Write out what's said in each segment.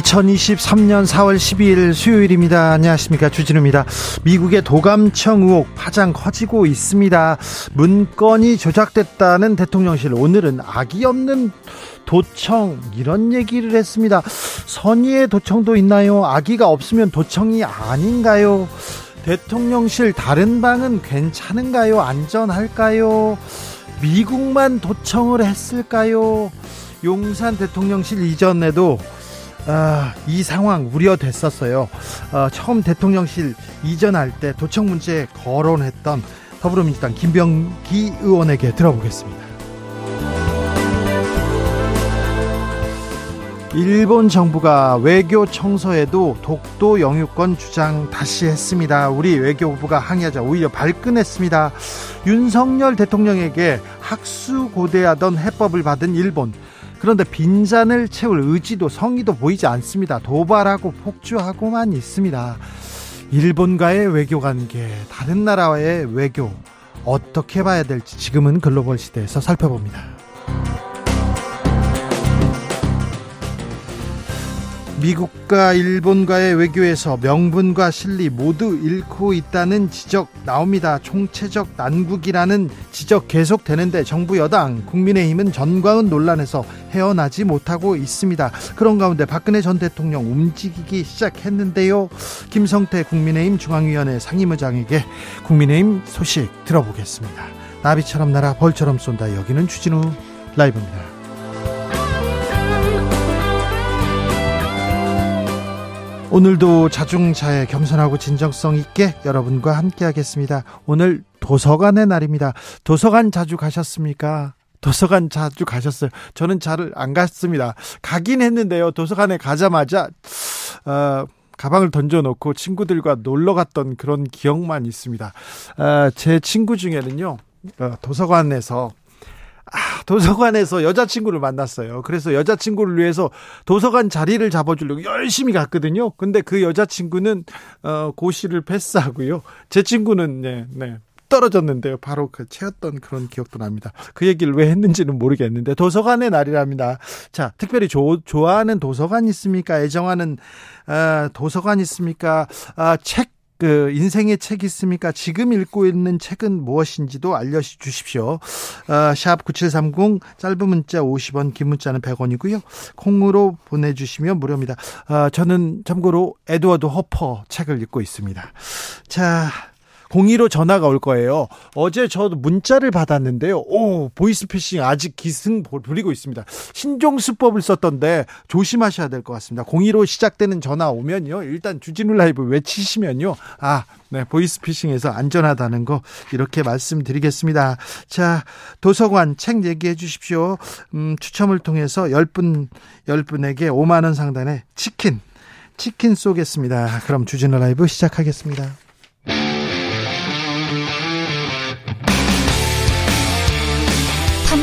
2023년 4월 12일 수요일입니다. 안녕하십니까. 주진우입니다. 미국의 도감청 의혹 파장 커지고 있습니다. 문건이 조작됐다는 대통령실. 오늘은 악이 없는 도청 이런 얘기를 했습니다. 선의의 도청도 있나요? 악의가 없으면 도청이 아닌가요? 대통령실 다른 방은 괜찮은가요? 안전할까요? 미국만 도청을 했을까요? 용산 대통령실 이전에도 아, 이 상황 우려됐었어요. 어, 처음 대통령실 이전할 때 도청 문제 거론했던 더불어민주당 김병기 의원에게 들어보겠습니다. 일본 정부가 외교 청서에도 독도 영유권 주장 다시 했습니다. 우리 외교부가 항의하자 오히려 발끈했습니다. 윤석열 대통령에게 학수고대하던 해법을 받은 일본. 그런데 빈잔을 채울 의지도 성의도 보이지 않습니다. 도발하고 폭주하고만 있습니다. 일본과의 외교 관계, 다른 나라와의 외교 어떻게 봐야 될지 지금은 글로벌 시대에서 살펴봅니다. 미국과 일본과의 외교에서 명분과 실리 모두 잃고 있다는 지적 나옵니다. 총체적 난국이라는 지적 계속되는데 정부 여당 국민의힘은 전광훈 논란에서 헤어나지 못하고 있습니다. 그런 가운데 박근혜 전 대통령 움직이기 시작했는데요. 김성태 국민의힘 중앙위원회 상임의장에게 국민의힘 소식 들어보겠습니다. 나비처럼 날아 벌처럼 쏜다. 여기는 추진우 라이브입니다. 오늘도 자중차에 겸손하고 진정성 있게 여러분과 함께 하겠습니다. 오늘 도서관의 날입니다. 도서관 자주 가셨습니까? 도서관 자주 가셨어요. 저는 잘 안 갔습니다. 가긴 했는데요. 도서관에 가자마자 어, 가방을 던져놓고 친구들과 놀러 갔던 그런 기억만 있습니다. 어, 제 친구 중에는요. 어, 도서관에서 아, 도서관에서 여자친구를 만났어요. 그래서 여자친구를 위해서 도서관 자리를 잡아주려고 열심히 갔거든요. 근데 그 여자친구는, 어, 고시를 패스하고요. 제 친구는, 네, 네. 떨어졌는데요. 바로 그 채웠던 그런 기억도 납니다. 그 얘기를 왜 했는지는 모르겠는데 도서관의 날이랍니다. 자, 특별히 조, 좋아하는 도서관 있습니까? 애정하는 어, 도서관 있습니까? 아, 책 그 인생의 책 있습니까? 지금 읽고 있는 책은 무엇인지도 알려주십시오. 어, 샵 9730 짧은 문자 50원 긴 문자는 100원이고요. 콩으로 보내주시면 무료입니다. 어, 저는 참고로 에드워드 호퍼 책을 읽고 있습니다. 자 02로 전화가 올 거예요. 어제 저도 문자를 받았는데요. 오, 보이스피싱 아직 기승 부리고 있습니다. 신종수법을 썼던데 조심하셔야 될 것 같습니다. 02로 시작되는 전화 오면요. 일단 주진우 라이브 외치시면요. 아, 네, 보이스피싱에서 안전하다는 거 이렇게 말씀드리겠습니다. 자, 도서관 책 얘기해 주십시오. 음, 추첨을 통해서 10분 10분에게 5만 원 상당의 치킨 치킨 쏘겠습니다. 그럼 주진우 라이브 시작하겠습니다.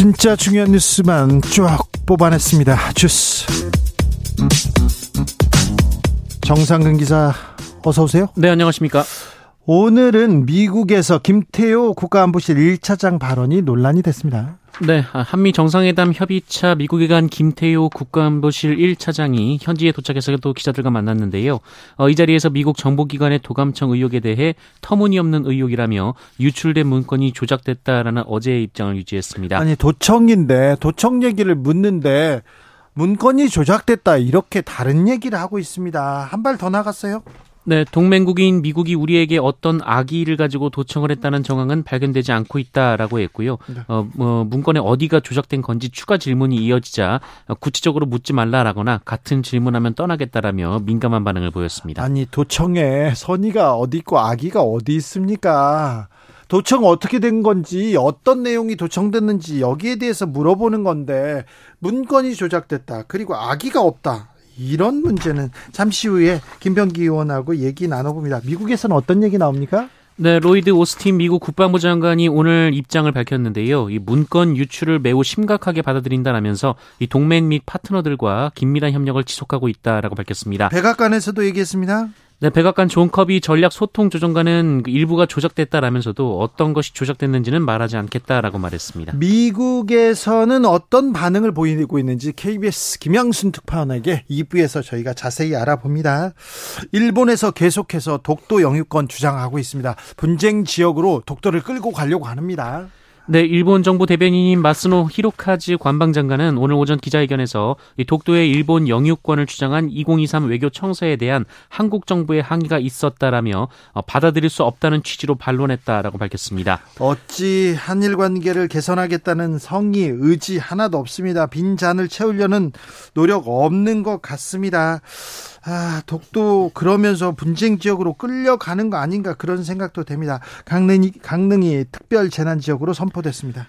진짜 중요한 뉴스만 쫙 뽑아냈습니다. 주스. 정상근 기자, 어서 오세요. 네, 안녕하십니까. 오늘은 미국에서 김태호 국가안보실 1차장 발언이 논란이 됐습니다. 네, 아, 한미 정상회담 협의차 미국에 간 김태효 국가안보실 1차장이 현지에 도착해서 또 기자들과 만났는데요. 어, 이 자리에서 미국 정보기관의 도감청 의혹에 대해 터무니없는 의혹이라며 유출된 문건이 조작됐다라는 어제의 입장을 유지했습니다. 아니 도청인데 도청 얘기를 묻는데 문건이 조작됐다 이렇게 다른 얘기를 하고 있습니다. 한 발 더 나갔어요? 네, 동맹국인 미국이 우리에게 어떤 악의를 가지고 도청을 했다는 정황은 발견되지 않고 있다라고 했고요. 네. 어, 뭐 문건에 어디가 조작된 건지 추가 질문이 이어지자 구체적으로 묻지 말라라거나 같은 질문하면 떠나겠다라며 민감한 반응을 보였습니다. 아니 도청에 선의가 어디 있고 악의가 어디 있습니까? 도청 어떻게 된 건지 어떤 내용이 도청됐는지 여기에 대해서 물어보는 건데 문건이 조작됐다. 그리고 악의가 없다. 이런 문제는 잠시 후에 김병기 의원하고 얘기 나눠봅니다. 미국에서는 어떤 얘기 나옵니까? 네, 로이드 오스틴 미국 국방부 장관이 오늘 입장을 밝혔는데요. 이 문건 유출을 매우 심각하게 받아들인다라면서 이 동맹 및 파트너들과 긴밀한 협력을 지속하고 있다라고 밝혔습니다. 백악관에서도 얘기했습니다. 네, 백악관 존 커비 전략 소통 조정관은 그 일부가 조작됐다라면서도 어떤 것이 조작됐는지는 말하지 않겠다라고 말했습니다. 미국에서는 어떤 반응을 보이고 있는지 KBS 김양순 특파원에게 2부에서 저희가 자세히 알아봅니다. 일본에서 계속해서 독도 영유권 주장하고 있습니다. 분쟁 지역으로 독도를 끌고 가려고 합니다. 네, 일본 정부 대변인인 마쓰노 히로카즈 관방장관은 오늘 오전 기자회견에서 독도의 일본 영유권을 주장한 2023 외교 청서에 대한 한국 정부의 항의가 있었다라며 어, 받아들일 수 없다는 취지로 반론했다라고 밝혔습니다. 어찌 한일 관계를 개선하겠다는 성의, 의지 하나도 없습니다. 빈 잔을 채우려는 노력 없는 것 같습니다. 아, 독도 그러면서 분쟁 지역으로 끌려가는 거 아닌가 그런 생각도 됩니다. 강릉이, 강릉이 특별 재난 지역으로 선포됐습니다.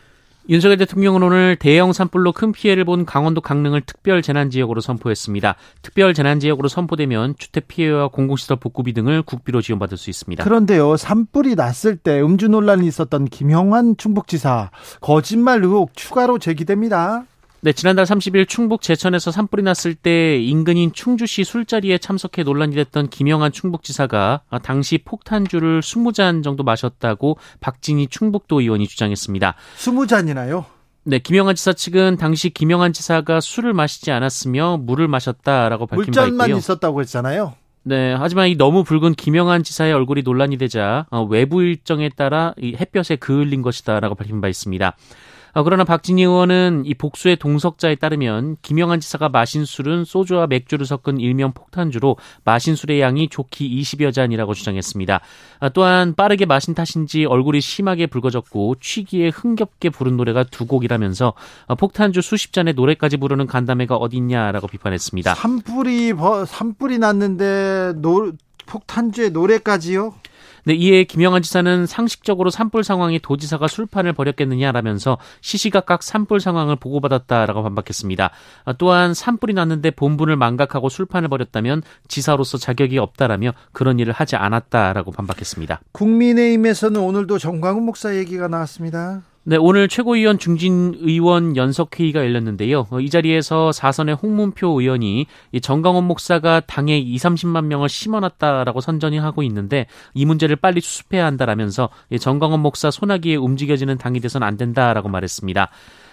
윤석열 대통령은 오늘 대형 산불로 큰 피해를 본 강원도 강릉을 특별 재난 지역으로 선포했습니다. 특별 재난 지역으로 선포되면 주택 피해와 공공시설 복구비 등을 국비로 지원받을 수 있습니다. 그런데요, 산불이 났을 때 음주 논란이 있었던 김영환 충북지사 거짓말 의혹 추가로 제기됩니다. 네, 지난달 30일 충북 제천에서 산불이 났을 때 인근인 충주시 술자리에 참석해 논란이 됐던 김영한 충북지사가 당시 폭탄주를 20잔 정도 마셨다고 박진희 충북도 의원이 주장했습니다. 20잔이나요? 네, 김영한 지사 측은 당시 김영한 지사가 술을 마시지 않았으며 물을 마셨다라고 밝힌 바 있고요. 물잔만 있었다고 했잖아요. 네, 하지만 이 너무 붉은 김영한 지사의 얼굴이 논란이 되자 어, 외부 일정에 따라 이 햇볕에 그을린 것이다라고 밝힌 바 있습니다. 어, 그러나 박진희 의원은 이 복수의 동석자에 따르면 김영한 지사가 마신 술은 소주와 맥주를 섞은 일명 폭탄주로 마신 술의 양이 좋기 20여 잔이라고 주장했습니다. 아, 또한 빠르게 마신 탓인지 얼굴이 심하게 붉어졌고 취기에 흥겹게 부른 노래가 두 곡이라면서 어, 폭탄주 수십 잔의 노래까지 부르는 간담회가 어딨냐라고 비판했습니다. 산불이 산불이 났는데 노, 폭탄주의 노래까지요? 네, 이에 김영환 지사는 상식적으로 산불 상황에 도지사가 술판을 벌였겠느냐라면서 시시각각 산불 상황을 보고받았다라고 반박했습니다. 아, 또한 산불이 났는데 본분을 망각하고 술판을 벌였다면 지사로서 자격이 없다라며 그런 일을 하지 않았다라고 반박했습니다. 국민의힘에서는 오늘도 정광훈 목사 얘기가 나왔습니다. 네, 오늘 최고위원 중진 의원 연석회의가 열렸는데요. 어, 이 자리에서 사선의 홍문표 의원이 정강원 목사가 당에 2, 30만 명을 심어놨다라고 선전이 하고 있는데 이 문제를 빨리 수습해야 한다라면서 정강원 목사 소나기에 움직여지는 당이 돼선 안 된다라고 말했습니다.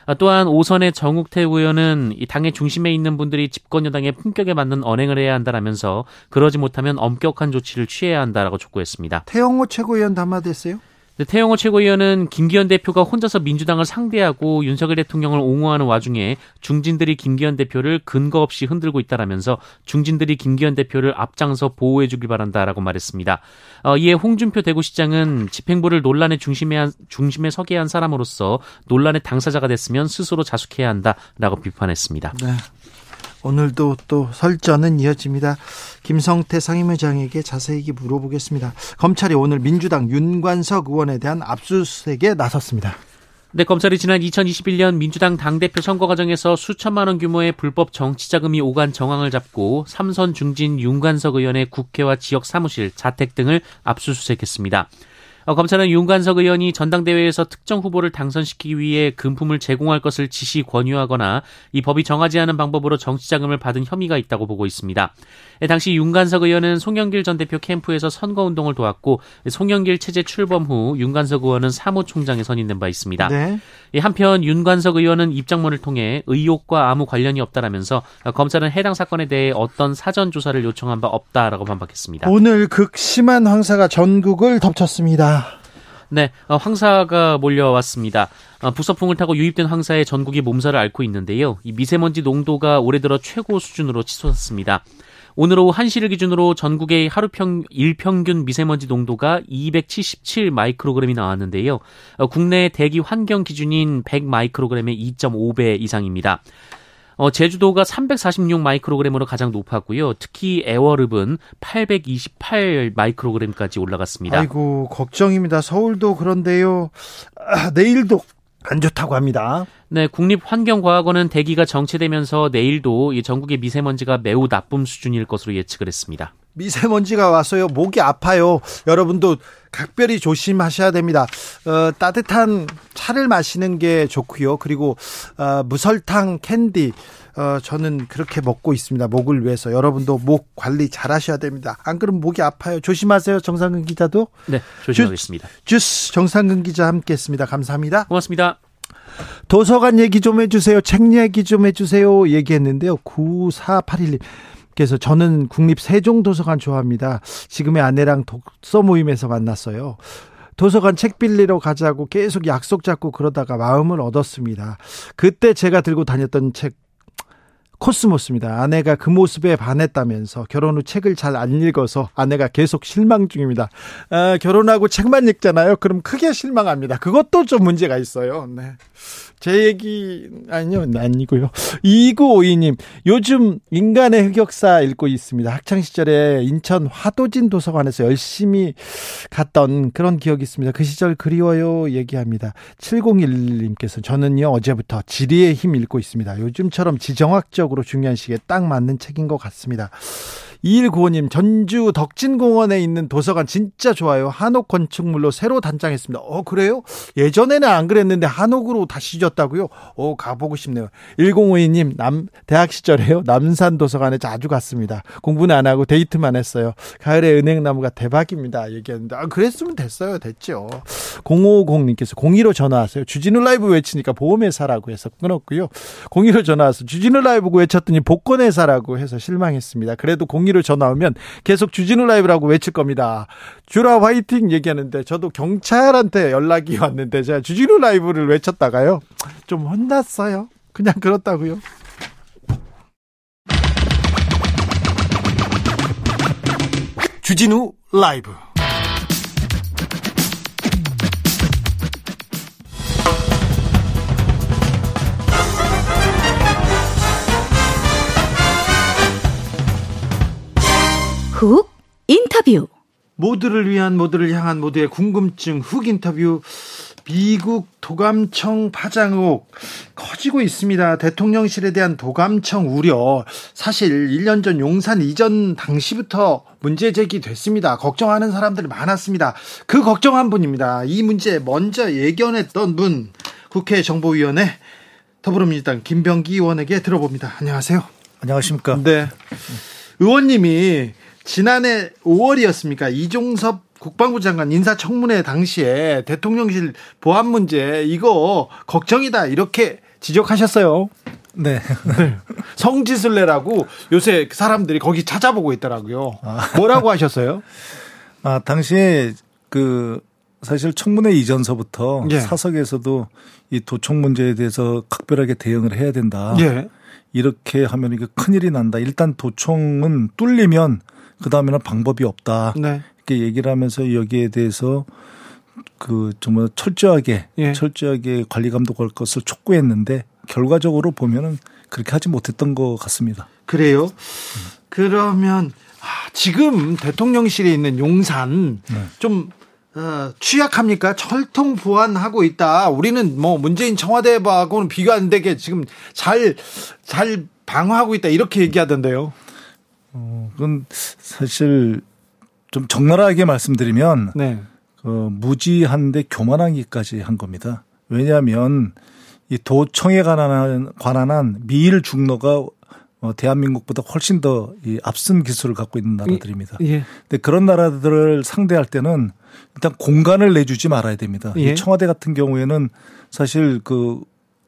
아, 또한 오선의 정욱태 의원은 이 당의 중심에 있는 분들이 집권 여당의 품격에 맞는 언행을 해야 한다라면서 그러지 못하면 엄격한 조치를 취해야 한다라고 촉구했습니다. 태영호 최고위원 담화됐어요? 태영호 최고위원은 김기현 대표가 혼자서 민주당을 상대하고 윤석열 대통령을 옹호하는 와중에 중진들이 김기현 대표를 근거 없이 흔들고 있다라면서 중진들이 김기현 대표를 앞장서 보호해 주길 바란다라고 말했습니다. 어, 이에 홍준표 대구시장은 집행부를 논란의 중심에, 한, 중심에 서게 한 사람으로서 논란의 당사자가 됐으면 스스로 자숙해야 한다라고 비판했습니다. 네. 오늘도 또 설전은 이어집니다. 김성태 상임회장에게 자세히 물어보겠습니다. 검찰이 오늘 민주당 윤관석 의원에 대한 압수수색에 나섰습니다. 네, 검찰이 지난 2021년 민주당 당대표 선거 과정에서 수천만 원 규모의 불법 정치자금이 오간 정황을 잡고 삼선 중진 윤관석 의원의 국회와 지역 사무실, 자택 등을 압수수색했습니다. 어, 검찰은 윤관석 의원이 전당대회에서 특정 후보를 당선시키기 위해 금품을 제공할 것을 지시 권유하거나 이 법이 정하지 않은 방법으로 정치자금을 받은 혐의가 있다고 보고 있습니다. 예, 당시 윤관석 의원은 송영길 전 대표 캠프에서 선거운동을 도왔고 송영길 체제 출범 후 윤관석 의원은 사무총장에 선임된 바 있습니다. 네. 한편 윤관석 의원은 입장문을 통해 의혹과 아무 관련이 없다라면서 검찰은 해당 사건에 대해 어떤 사전 조사를 요청한 바 없다라고 반박했습니다. 오늘 극심한 황사가 전국을 덮쳤습니다. 네, 어, 황사가 몰려왔습니다. 어, 부서풍을 타고 유입된 황사에 전국이 몸살을 앓고 있는데요. 이 미세먼지 농도가 올해 들어 최고 수준으로 치솟았습니다. 오늘 오후 1시를 기준으로 전국의 하루 평 일평균 미세먼지 농도가 277 마이크로그램이 나왔는데요. 어, 국내 대기 환경 기준인 100 마이크로그램의 2.5배 이상입니다. 어, 제주도가 346 마이크로그램으로 가장 높았고요. 특히 애월읍은 828 마이크로그램까지 올라갔습니다. 아이고 걱정입니다. 서울도 그런데요. 아, 내일도 안 좋다고 합니다. 네, 국립환경과학원은 대기가 정체되면서 내일도 이 전국의 미세먼지가 매우 나쁨 수준일 것으로 예측을 했습니다. 미세먼지가 왔어요. 목이 아파요. 여러분도 각별히 조심하셔야 됩니다. 어, 따뜻한 차를 마시는 게 좋고요. 그리고 어, 무설탕 캔디 어, 저는 그렇게 먹고 있습니다. 목을 위해서 여러분도 목 관리 잘 하셔야 됩니다. 안 그러면 목이 아파요. 조심하세요. 정상근 기자도. 네, 조심하겠습니다. 주, 스 정상근 기자 함께 했습니다. 감사합니다. 고맙습니다. 도서관 얘기 좀 해주세요. 책 얘기 좀 해주세요. 얘기했는데요. 9481님. 그래서 저는 국립 세종도서관 좋아합니다. 지금의 아내랑 독서 모임에서 만났어요. 도서관 책 빌리러 가자고 계속 약속 잡고 그러다가 마음을 얻었습니다. 그때 제가 들고 다녔던 책 코스모스입니다. 아내가 그 모습에 반했다면서 결혼 후 책을 잘 안 읽어서 아내가 계속 실망 중입니다. 아, 결혼하고 책만 읽잖아요. 그럼 크게 실망합니다. 그것도 좀 문제가 있어요. 네. 제 얘기 아니요 아니고요. 2952님 요즘 인간의 흑역사 읽고 있습니다. 학창 시절에 인천 화도진 도서관에서 열심히 갔던 그런 기억이 있습니다. 그 시절 그리워요 얘기합니다. 701님께서 저는요 어제부터 지리의 힘 읽고 있습니다. 요즘처럼 지정학적으로 중요한 시기에 딱 맞는 책인 것 같습니다. 2195님, 전주 덕진공원에 있는 도서관 진짜 좋아요. 한옥 건축물로 새로 단장했습니다. 어, 그래요? 예전에는 안 그랬는데 한옥으로 다시 지었다고요? 어, 가보고 싶네요. 1052님, 남, 대학 시절에요. 남산 도서관에 자주 갔습니다. 공부는 안 하고 데이트만 했어요. 가을에 은행나무가 대박입니다. 얘기했는데, 아, 그랬으면 됐어요. 됐죠. 0550님께서 02로 전화하세요. 주진우 라이브 외치니까 보험회사라고 해서 끊었고요. 02로 전화와서 주진우 라이브 외쳤더니 복권회사라고 해서 실망했습니다. 그래도 02 02로 전화 오면 계속 주진우 라이브라고 외칠 겁니다. 주라 화이팅 얘기하는데 저도 경찰한테 연락이 왔는데 제가 주진우 라이브를 외쳤다가요. 좀 혼났어요. 그냥 그렇다고요. 주진우 라이브 훅 인터뷰 모두를 위한 모두를 향한 모두의 궁금증 훅 인터뷰 미국 도감청 파장 의혹 커지고 있습니다. 대통령실에 대한 도감청 우려 사실 1년 전 용산 이전 당시부터 문제 제기됐습니다. 걱정하는 사람들이 많았습니다. 그 걱정한 분입니다. 이 문제 먼저 예견했던 분 국회 정보위원회 더불어민주당 김병기 의원에게 들어봅니다. 안녕하세요. 안녕하십니까? 네. 의원님이 지난해 5월이었습니까? 이종섭 국방부 장관 인사청문회 당시에 대통령실 보안 문제 이거 걱정이다 이렇게 지적하셨어요. 네. 네. 성지순례라고 요새 사람들이 거기 찾아보고 있더라고요. 아. 뭐라고 하셨어요? 아, 당시에 그 사실 청문회 이전서부터 예. 사석에서도 이 도청 문제에 대해서 각별하게 대응을 해야 된다. 예. 이렇게 하면 이게 큰일이 난다. 일단 도청은 뚫리면 그 다음에는 방법이 없다. 네. 이렇게 얘기를 하면서 여기에 대해서 그 정말 철저하게 예. 철저하게 관리 감독할 것을 촉구했는데 결과적으로 보면은 그렇게 하지 못했던 것 같습니다. 그래요? 음. 그러면 아, 지금 대통령실에 있는 용산 네. 좀 어, 취약합니까? 철통 보완하고 있다. 우리는 뭐 문재인 청와대하고는 비교 안 되게 지금 잘 잘 방어하고 있다. 이렇게 얘기하던데요. 어, 그건 사실 좀 적나라하게 말씀드리면 네. 그 어, 무지한데 교만하기까지 한 겁니다. 왜냐하면 이 도청에 관한 관한 미일 중로가 어, 대한민국보다 훨씬 더 이 앞선 기술을 갖고 있는 나라들입니다. 예. 근데 그런 나라들을 상대할 때는 일단 공간을 내주지 말아야 됩니다. 예. 청와대 같은 경우에는 사실 그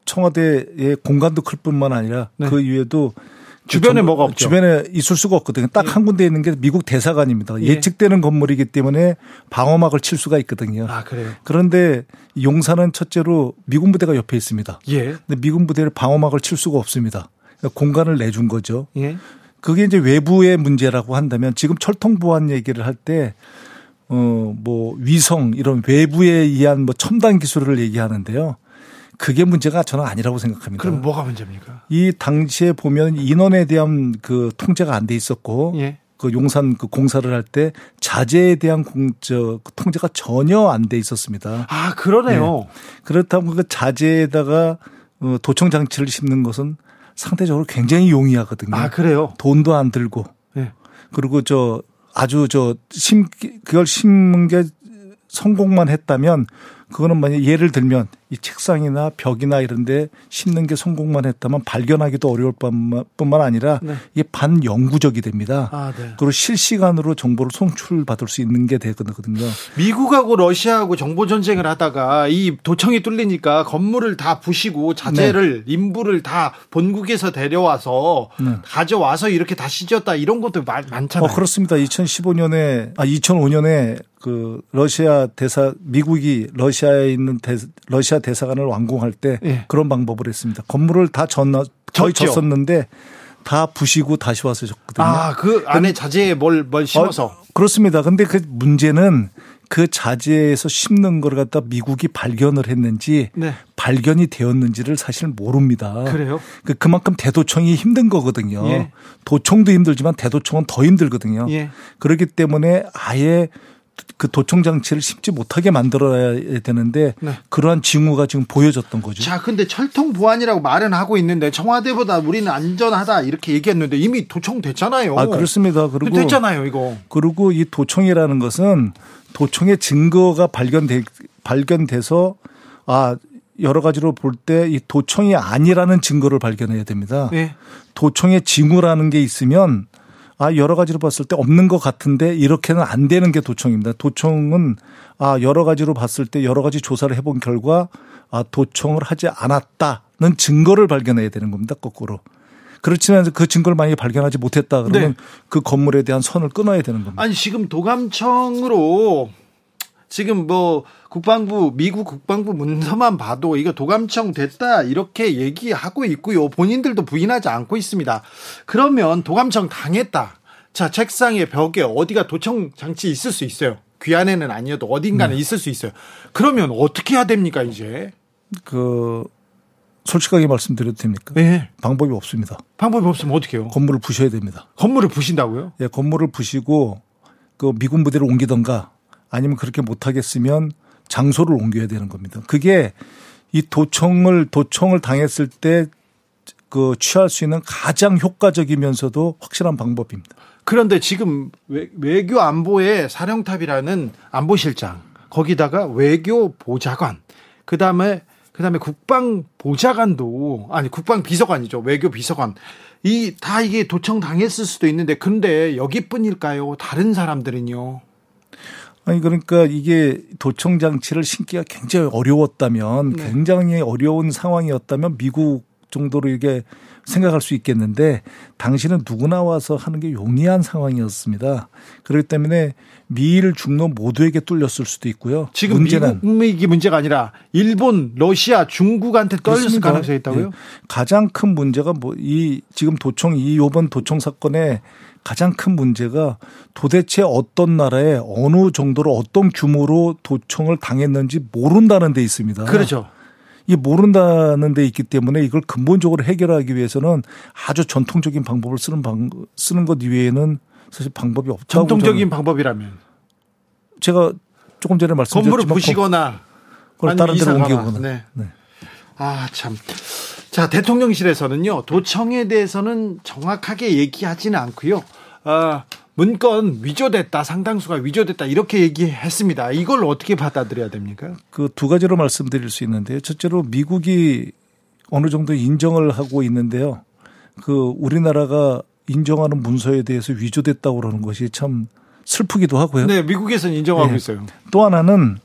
청와대의 공간도 클 뿐만 아니라 네. 그 이외에도 주변에 뭐가 없죠. 주변에 있을 수가 없거든요. 딱한 예. 군데 있는 게 미국 대사관입니다. 예. 측되는 건물이기 때문에 방어막을 칠 수가 있거든요. 아, 그래요? 그런데 용산은 첫째로 미군 부대가 옆에 있습니다. 예. 근데 미군 부대를 방어막을 칠 수가 없습니다. 그러니까 공간을 내준 거죠. 예. 그게 이제 외부의 문제라고 한다면 지금 철통 보안 얘기를 할 때 어, 뭐 위성 이런 외부에 의한 뭐 첨단 기술을 얘기하는데요. 그게 문제가 저는 아니라고 생각합니다. 그럼 뭐가 문제입니까? 이 당시에 보면 인원에 대한 그 통제가 안 돼 있었고 예. 그 용산 그 공사를 할 때 자재에 대한 공, 저, 그 통제가 전혀 안 돼 있었습니다. 아, 그러네요. 네. 그렇다면 그 자재에다가 어, 도청 장치를 심는 것은 상대적으로 굉장히 용이하거든요. 아, 그래요? 돈도 안 들고. 네. 그리고 저 아주 저 심, 그걸 심는 게 성공만 했다면 그거는 만약 예를 들면 이 책상이나 벽이나 이런데 심는 게 성공만 했다면 발견하기도 어려울 뿐만 아니라 네. 이게 반영구적이 됩니다. 아, 네. 그리고 실시간으로 정보를 송출받을 수 있는 게 되거든요. 미국하고 러시아하고 정보 전쟁을 하다가 이 도청이 뚫리니까 건물을 다 부시고 자재를 네. 인부를 다 본국에서 데려와서 네. 가져와서 이렇게 다시 지었다 이런 것도 많 잖아요. 어, 그렇습니다. 2015년에 아 2005년에 그 러시아 대사 미국이 러시아에 있는 대, 러시아 대사관을 완공할 때 예. 그런 방법을 했습니다. 건물을 다 졌나 거의 졌었는데 다 부시고 다시 와서 졌거든요. 아, 그 안에 자재에 뭘, 뭘 심어서. 어, 그렇습니다. 근데 그 문제는 그 자재에서 심는 걸 갖다 미국이 발견을 했는지 네. 발견이 되었는지를 사실 모릅니다. 그래요? 그 그만큼 대도청이 힘든 거거든요. 예. 도청도 힘들지만 대도청은 더 힘들거든요. 예. 그렇기 때문에 아예 그 도청 장치를 심지 못하게 만들어야 되는데 네. 그러한 징후가 지금 보여졌던 거죠. 자, 근데 철통 보안이라고 말은 하고 있는데 청와대보다 우리는 안전하다 이렇게 얘기했는데 이미 도청 됐잖아요. 아, 그렇습니다. 그리고 됐잖아요, 이거. 그리고 이 도청이라는 것은 도청의 증거가 발견돼 발견돼서 아 여러 가지로 볼 때 이 도청이 아니라는 증거를 발견해야 됩니다. 네. 도청의 징후라는 게 있으면 아 여러 가지로 봤을 때 없는 것 같은데 이렇게는 안 되는 게 도청입니다. 도청은 아 여러 가지로 봤을 때 여러 가지 조사를 해본 결과 아 도청을 하지 않았다는 증거를 발견해야 되는 겁니다. 거꾸로. 그렇지만 그 증거를 만약에 발견하지 못했다 그러면 네. 그 건물에 대한 선을 끊어야 되는 겁니다. 아니 지금 도감청으로 지금 뭐 국방부 미국 국방부 문서만 봐도 이거 도감청 됐다 이렇게 얘기하고 있고요. 본인들도 부인하지 않고 있습니다. 그러면 도감청 당했다. 자 책상에 벽에 어디가 도청 장치 있을 수 있어요. 귀 안에는 아니어도 어딘가는 네. 있을 수 있어요. 그러면 어떻게 해야 됩니까 이제? 그 솔직하게 말씀드려도 됩니까? 네. 방법이 없습니다. 방법이 없으면 어떻게 해요? 건물을 부셔야 됩니다. 건물을 부신다고요? 예, 건물을 부시고 그 미군 부대를 옮기던가 아니면 그렇게 못하겠으면 장소를 옮겨야 되는 겁니다. 그게 이 도청을 도청을 당했을 때 그 취할 수 있는 가장 효과적이면서도 확실한 방법입니다. 그런데 지금 외교 안보의 사령탑이라는 안보실장 거기다가 외교 보좌관 그다음에 그다음에 국방 보좌관도 아니 국방 비서관이죠 외교 비서관 이 다 이게 도청 당했을 수도 있는데 근데 여기뿐일까요? 다른 사람들은요? 아니 그러니까 이게 도청 장치를 신기가 굉장히 어려웠다면 네. 굉장히 어려운 상황이었다면 미국 정도로 이게 생각할 수 있겠는데 당신은 누구나 와서 하는 게 용이한 상황이었습니다. 그렇기 때문에 미일 중로 모두에게 뚫렸을 수도 있고요. 지금 문제는 미국이 문제가 아니라 일본, 러시아, 중국한테 떨렸을 가능성이 있다고요? 네. 가장 큰 문제가 뭐 이 지금 도청 이 요번 도청 사건에 가장 큰 문제가 도대체 어떤 나라에 어느 정도로 어떤 규모로 도청을 당했는지 모른다는 데 있습니다. 그렇죠. 이 모른다는 데 있기 때문에 이걸 근본적으로 해결하기 위해서는 아주 전통적인 방법을 쓰는 방 쓰는 것 이외에는 사실 방법이 없다고 전통적인 방법이라면 제가 조금 전에 말씀드렸지만 건물을 부시거나 그걸 다른 데로 옮기거나 네. 네. 아, 참. 자, 대통령실에서는요, 도청에 대해서는 정확하게 얘기하지는 않고요. 아, 문건 위조됐다, 상당수가 위조됐다 이렇게 얘기했습니다. 이걸 어떻게 받아들여야 됩니까? 그 두 가지로 말씀드릴 수 있는데요. 첫째로 미국이 어느 정도 인정을 하고 있는데요. 그 우리나라가 인정하는 문서에 대해서 위조됐다고 그러는 것이 참 슬프기도 하고요. 네, 미국에서는 인정하고 네. 있어요. 또 하나는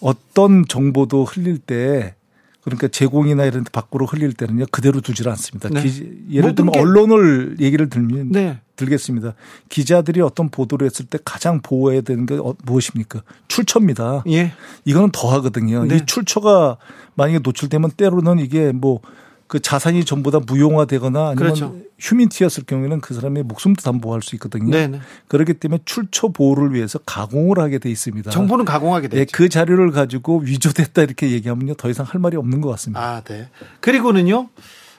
어떤 정보도 흘릴 때 그러니까 제공이나 이런 데 밖으로 흘릴 때는요 그대로 두질 않습니다. 네. 기, 예를 들면 언론을 얘기를 들면 네. 들겠습니다. 기자들이 어떤 보도를 했을 때 가장 보호해야 되는 게 어, 무엇입니까? 출처입니다. 예. 이거는 더 하거든요. 네. 이 출처가 만약에 노출되면 때로는 이게 뭐 그 자산이 전부 다 무용화되거나 아니면 그렇죠. 휴민티였을 경우에는 그 사람의 목숨도 담보할 수 있거든요. 네네. 그렇기 때문에 출처 보호를 위해서 가공을 하게 돼 있습니다. 정보는 가공하게 되죠. 네, 그 자료를 가지고 위조됐다 이렇게 얘기하면요 더 이상 할 말이 없는 것 같습니다. 아, 네. 그리고는요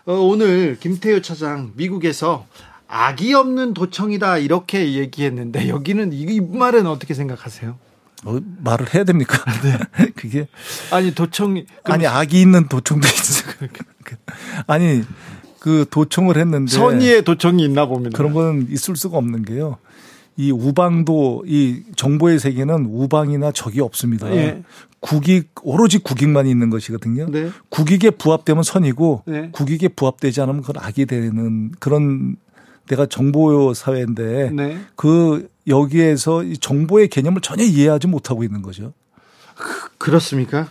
어, 오늘 김태효 차장 미국에서 악이 없는 도청이다 이렇게 얘기했는데 여기는 이 말은 어떻게 생각하세요? 어, 말을 해야 됩니까? 네. 그게 아니 도청 아니 악이 있는 도청도 있어. 아니 그 도청을 했는데 선의의 도청이 있나 봅니다. 그런 건 있을 수가 없는 게요. 이 우방도 이 정보의 세계는 우방이나 적이 없습니다. 예. 국익 오로지 국익만 있는 것이거든요. 네. 국익에 부합되면 선이고 네. 국익에 부합되지 않으면 그건 악이 되는 그런 내가 정보 사회인데 네. 그 여기에서 이 정보의 개념을 전혀 이해하지 못하고 있는 거죠. 그, 렇습니까 아,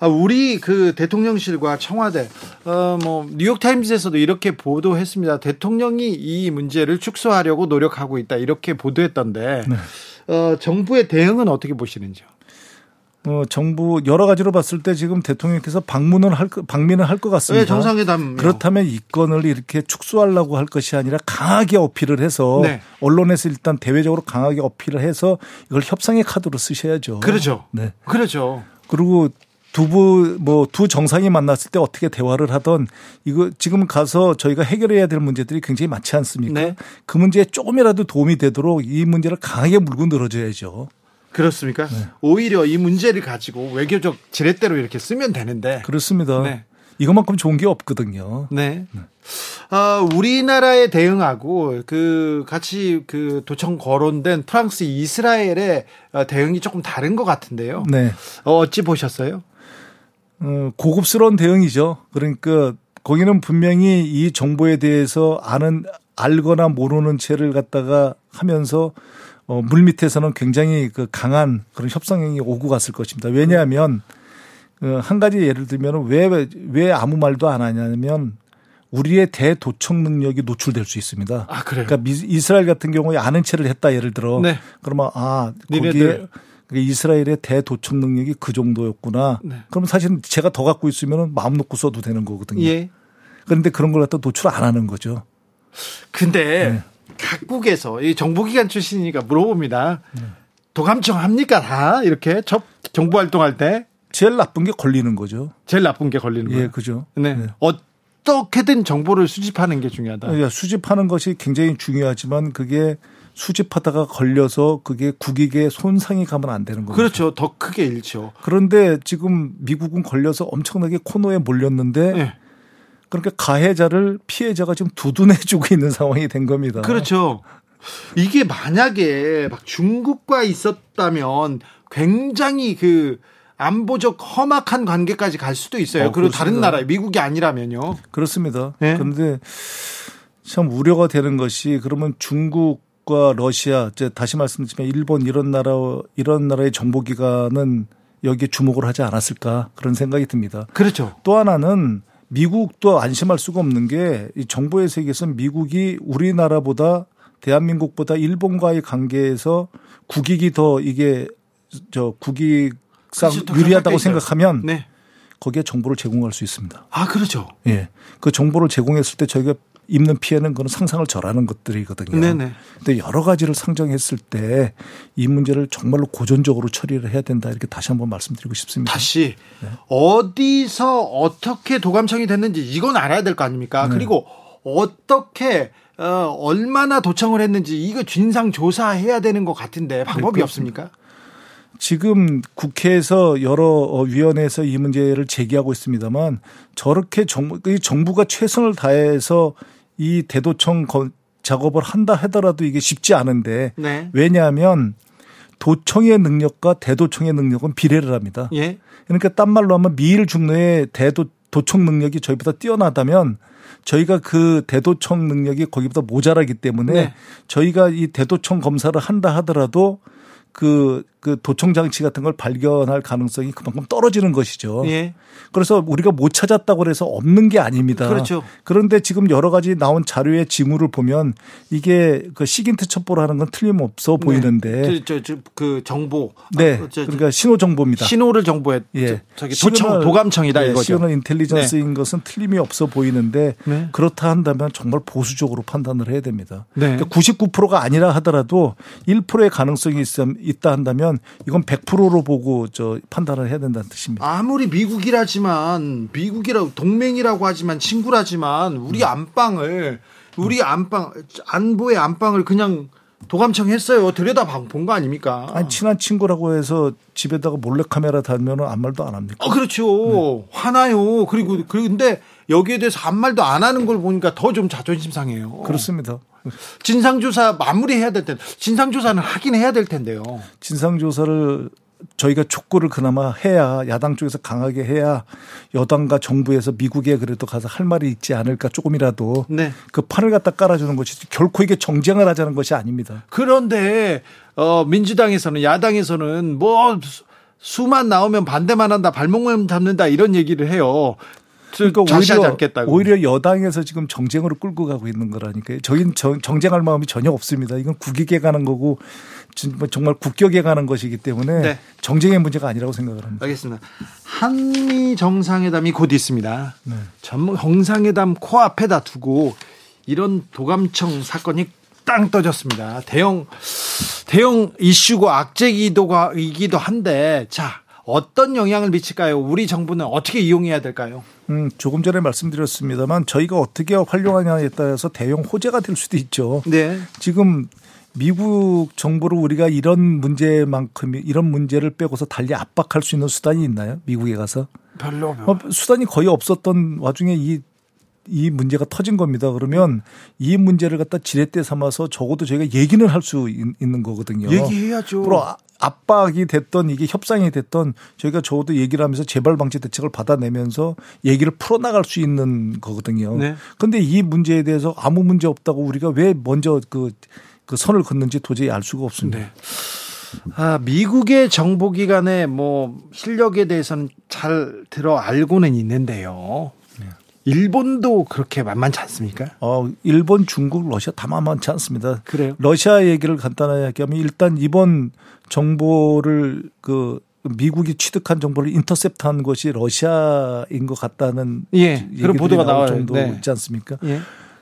우리 그 대통령실과 청와대, 어, 뭐, 뉴욕타임즈에서도 이렇게 보도했습니다. 대통령이 이 문제를 축소하려고 노력하고 있다. 이렇게 보도했던데, 네. 어, 정부의 대응은 어떻게 보시는지요? 어, 정부 여러 가지로 봤을 때 지금 대통령께서 방문을 할 방민을 할 것 같습니다. 네, 정상회담. 그렇다면 이 건을 이렇게 축소하려고 할 것이 아니라 강하게 어필을 해서 네. 언론에서 일단 대외적으로 강하게 어필을 해서 이걸 협상의 카드로 쓰셔야죠. 그렇죠. 네. 그렇죠. 그리고 두부 뭐 두 정상이 만났을 때 어떻게 대화를 하던 이거 지금 가서 저희가 해결해야 될 문제들이 굉장히 많지 않습니까? 네. 그 문제에 조금이라도 도움이 되도록 이 문제를 강하게 물고 늘어져야죠. 그렇습니까? 네. 오히려 이 문제를 가지고 외교적 지렛대로 이렇게 쓰면 되는데. 그렇습니다. 네. 이것만큼 좋은 게 없거든요. 네. 네. 어, 우리나라에 대응하고 그 같이 그 도청 거론된 프랑스 이스라엘의 어, 대응이 조금 다른 것 같은데요. 네. 어, 어찌 보셨어요? 어, 고급스러운 대응이죠. 그러니까 거기는 분명히 이 정보에 대해서 아는 알거나 모르는 채를 갖다가 하면서 어, 물 밑에서는 굉장히 그 강한 그런 협상행이 오고 갔을 것입니다. 왜냐하면 어, 한 가지 예를 들면 왜, 왜 아무 말도 안 하냐면 우리의 대도청 능력이 노출될 수 있습니다. 아, 그래요? 그러니까 이스라엘 같은 경우에 아는 채를 했다 예를 들어. 네. 그러면 아, 거기에 이스라엘의 대도청 능력이 그 정도였구나. 네. 그럼 사실 제가 더 갖고 있으면 마음 놓고 써도 되는 거거든요. 예. 그런데 그런 걸 갖다 노출 안 하는 거죠. 근데 네. 각국에서 이 정보기관 출신이니까 물어봅니다. 네. 도감청 합니까 다 이렇게 접 정보 활동할 때 제일 나쁜 게 걸리는 거죠. 제일 나쁜 게 걸리는 거예요. 예, 그죠. 네. 네. 어떻게든 정보를 수집하는 게 중요하다. 예, 수집하는 것이 굉장히 중요하지만 그게 수집하다가 걸려서 그게 국익에 손상이 가면 안 되는 거죠. 그렇죠. 더 크게 잃죠. 그런데 지금 미국은 걸려서 엄청나게 코너에 몰렸는데 네. 그러니까 가해자를 피해자가 지금 두둔해주고 있는 상황이 된 겁니다. 그렇죠. 이게 만약에 막 중국과 있었다면 굉장히 그 안보적 험악한 관계까지 갈 수도 있어요. 어, 그리고 다른 나라, 미국이 아니라면요. 그렇습니다. 네? 그런데 참 우려가 되는 것이 그러면 중국 과 러시아, 다시 말씀드리지만 일본 이런 나라, 이런 나라의 정보기관은 여기에 주목을 하지 않았을까 그런 생각이 듭니다. 그렇죠. 또 하나는 미국도 안심할 수가 없는 게 이 정보의 세계에서 미국이 우리나라보다 대한민국보다 일본과의 관계에서 국익이 더 이게 저 국익상 유리하다고 생각하면 네. 거기에 정보를 제공할 수 있습니다. 아, 그렇죠. 예. 그 정보를 제공했을 때 저희가 입는 피해는 그런 상상을 절하는 것들이거든요. 네네. 근데 여러 가지를 상정했을 때 이 문제를 정말로 고전적으로 처리를 해야 된다 이렇게 다시 한번 말씀드리고 싶습니다. 다시 네. 어디서 어떻게 도감청이 됐는지 이건 알아야 될 거 아닙니까? 네. 그리고 어떻게 어, 얼마나 도청을 했는지 이거 진상 조사해야 되는 것 같은데 방법이 네, 없습니까? 지금 국회에서 여러 어, 위원회에서 이 문제를 제기하고 있습니다만 저렇게 정부, 정부가 최선을 다해서 이 대도청 작업을 한다 하더라도 이게 쉽지 않은데 네. 왜냐하면 도청의 능력과 대도청의 능력은 비례를 합니다. 예. 그러니까 딴 말로 하면 미일 중로의 대도 도청 능력이 저희보다 뛰어나다면 저희가 그 대도청 능력이 거기보다 모자라기 때문에 네. 저희가 이 대도청 검사를 한다 하더라도 그, 그 도청 장치 같은 걸 발견할 가능성이 그만큼 떨어지는 것이죠. 예. 그래서 우리가 못 찾았다고 해서 없는 게 아닙니다. 그렇죠. 그런데 지금 여러 가지 나온 자료의 징후를 보면 이게 그 시긴트 첩보라는 건 틀림없어 네. 보이는데. 저, 저, 그 정보. 네. 아, 저, 그러니까 신호 정보입니다. 신호를 정보에. 예. 저기 도청, 도감청이다 네. 이거죠. 시호는 인텔리전스인 네. 것은 틀림이 없어 보이는데 네. 그렇다 한다면 정말 보수적으로 판단을 해야 됩니다. 네. 그러니까 99%가 아니라 하더라도 1%의 가능성이 있다 한다면 이건 100%로 보고 저 판단을 해야 된다는 뜻입니다. 아무리 미국이라지만 미국이라고 동맹이라고 하지만 친구라지만 우리 음. 안방을 우리 안방 안보의 안방을 그냥 도감청 했어요. 들여다 본 거 아닙니까? 아니, 친한 친구라고 해서 집에다가 몰래 카메라 달면은 아무 말도 안 합니까? 어, 그렇죠. 네. 화나요. 그리고 근데 여기에 대해서 아무 말도 안 하는 걸 보니까 더 좀 자존심 상해요. 그렇습니다. 진상조사 마무리해야 될 텐데 진상조사는 하긴 해야 될 텐데요. 진상조사를 저희가 촉구를 그나마 해야 야당 쪽에서 강하게 해야 여당과 정부에서 미국에 그래도 가서 할 말이 있지 않을까 조금이라도 네. 그 판을 갖다 깔아주는 것이 결코 이게 정쟁을 하자는 것이 아닙니다. 그런데 어 민주당에서는 야당에서는 뭐 수만 나오면 반대만 한다 발목만 잡는다 이런 얘기를 해요. 그러니까 오히려. 오히려 여당에서 지금 정쟁으로 끌고 가고 있는 거라니까요. 저희는 정쟁할 마음이 전혀 없습니다. 이건 국익에 가는 거고 뭐 정말 국격에 가는 것이기 때문에 네. 정쟁의 문제가 아니라고 생각을 합니다. 알겠습니다. 한미 정상회담이 곧 있습니다. 네. 정상회담 코앞에다 두고 이런 도감청 사건이 땅 떠졌습니다. 대형 대형 이슈고 악재기도이기도 한데 자 어떤 영향을 미칠까요? 우리 정부는 어떻게 이용해야 될까요? 음, 조금 전에 말씀드렸습니다만 저희가 어떻게 활용하냐에 따라서 대형 호재가 될 수도 있죠. 네. 지금 미국 정부를 우리가 이런 문제만큼 이런 문제를 빼고서 달리 압박할 수 있는 수단이 있나요? 미국에 가서 별로, 별로. 어, 수단이 거의 없었던 와중에 이이 문제가 터진 겁니다. 그러면 이 문제를 갖다 지렛대 삼아서 적어도 저희가 얘기는 할 수 있는 거거든요. 얘기해야죠. 압박이 됐던 이게 협상이 됐던 저희가 적어도 얘기를 하면서 재발 방지 대책을 받아내면서 얘기를 풀어나갈 수 있는 거거든요. 네. 근데 이 문제에 대해서 아무 문제 없다고 우리가 왜 먼저 그, 그 선을 긋는지 도저히 알 수가 없습니다. 네. 아, 미국의 정보기관의 뭐 실력에 대해서는 잘 들어 알고는 있는데요. 네. 일본도 그렇게 만만치 않습니까? 어, 일본, 중국, 러시아 다 만만치 않습니다. 그래요? 러시아 얘기를 간단하게 하면 일단 이번 정보를 그 미국이 취득한 정보를 인터셉트한 것이 러시아인 것 같다는 예, 그런 보도가 나올 정도 네. 있지 않습니까? 예.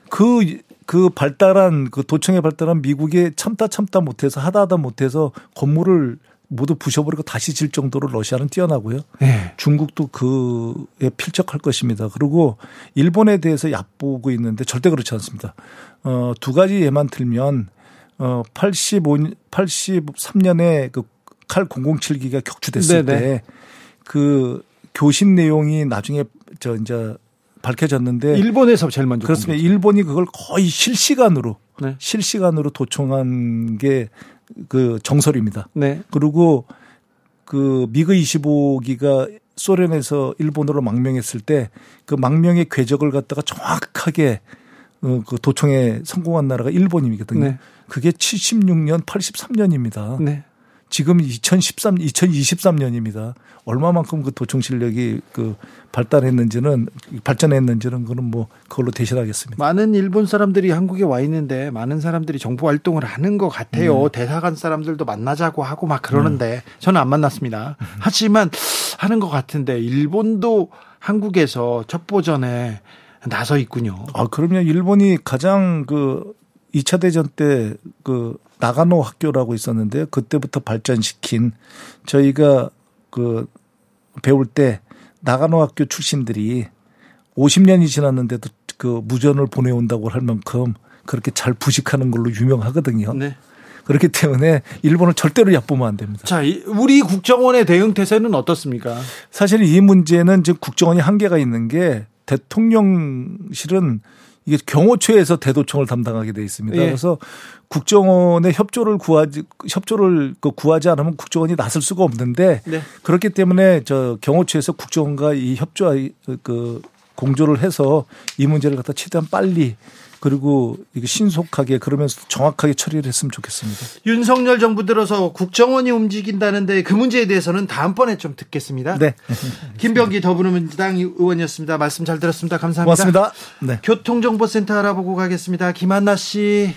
그, 그 발달한 그 도청에 발달한 미국에 참다 참다 못해서 하다 하다 못해서 건물을 모두 부셔버리고 다시 질 정도로 러시아는 뛰어나고요. 네. 중국도 그에 필적할 것입니다. 그리고 일본에 대해서 얕보고 있는데 절대 그렇지 않습니다. 어, 두 가지 예만 들면 어 85, 83년에 그 칼 007기가 격추됐을 때 그 교신 내용이 나중에 저 이제 밝혀졌는데 일본에서 제일 먼저 그렇습니다. 일본이 그걸 거의 실시간으로 네. 실시간으로 도청한 게 그 정설입니다. 네. 그리고 그 미그 25기가 소련에서 일본으로 망명했을 때 그 망명의 궤적을 갖다가 정확하게 어, 그 도청에 성공한 나라가 일본이거든요. 네. 그게 76년, 83년입니다. 네. 지금 2013, 2023년입니다. 얼마만큼 그 도청 실력이 그 발달했는지는 발전했는지는 그는 뭐 그걸로 대신하겠습니다. 많은 일본 사람들이 한국에 와 있는데 많은 사람들이 정보 활동을 하는 것 같아요. 음. 대사관 사람들도 만나자고 하고 막 그러는데 음. 저는 안 만났습니다. 음. 하지만 하는 것 같은데 일본도 한국에서 첩보전에 나서 있군요. 아, 그러면 일본이 가장 그 2차 대전 때 그 나가노 학교라고 있었는데 그때부터 발전시킨 저희가 그 배울 때 나가노 학교 출신들이 50년이 지났는데도 그 무전을 보내온다고 할 만큼 그렇게 잘 부식하는 걸로 유명하거든요. 네. 그렇기 때문에 일본을 절대로 얕보면 안 됩니다. 자, 우리 국정원의 대응 태세는 어떻습니까? 사실 이 문제는 지금 국정원이 한계가 있는 게 대통령실은 이게 경호처에서 대도청을 담당하게 돼 있습니다. 예. 그래서 국정원의 협조를 구하지 협조를 그 구하지 않으면 국정원이 나설 수가 없는데 네. 그렇기 때문에 저 경호처에서 국정원과 이 협조 그 공조를 해서 이 문제를 갖다 최대한 빨리 그리고 이게 신속하게 그러면서 정확하게 처리를 했으면 좋겠습니다. 윤석열 정부 들어서 국정원이 움직인다는데 그 문제에 대해서는 다음번에 좀 듣겠습니다. 네. 김병기 더불어민주당 의원이었습니다. 말씀 잘 들었습니다. 감사합니다. 고맙습니다. 네. 교통정보센터 알아보고 가겠습니다. 김한나 씨.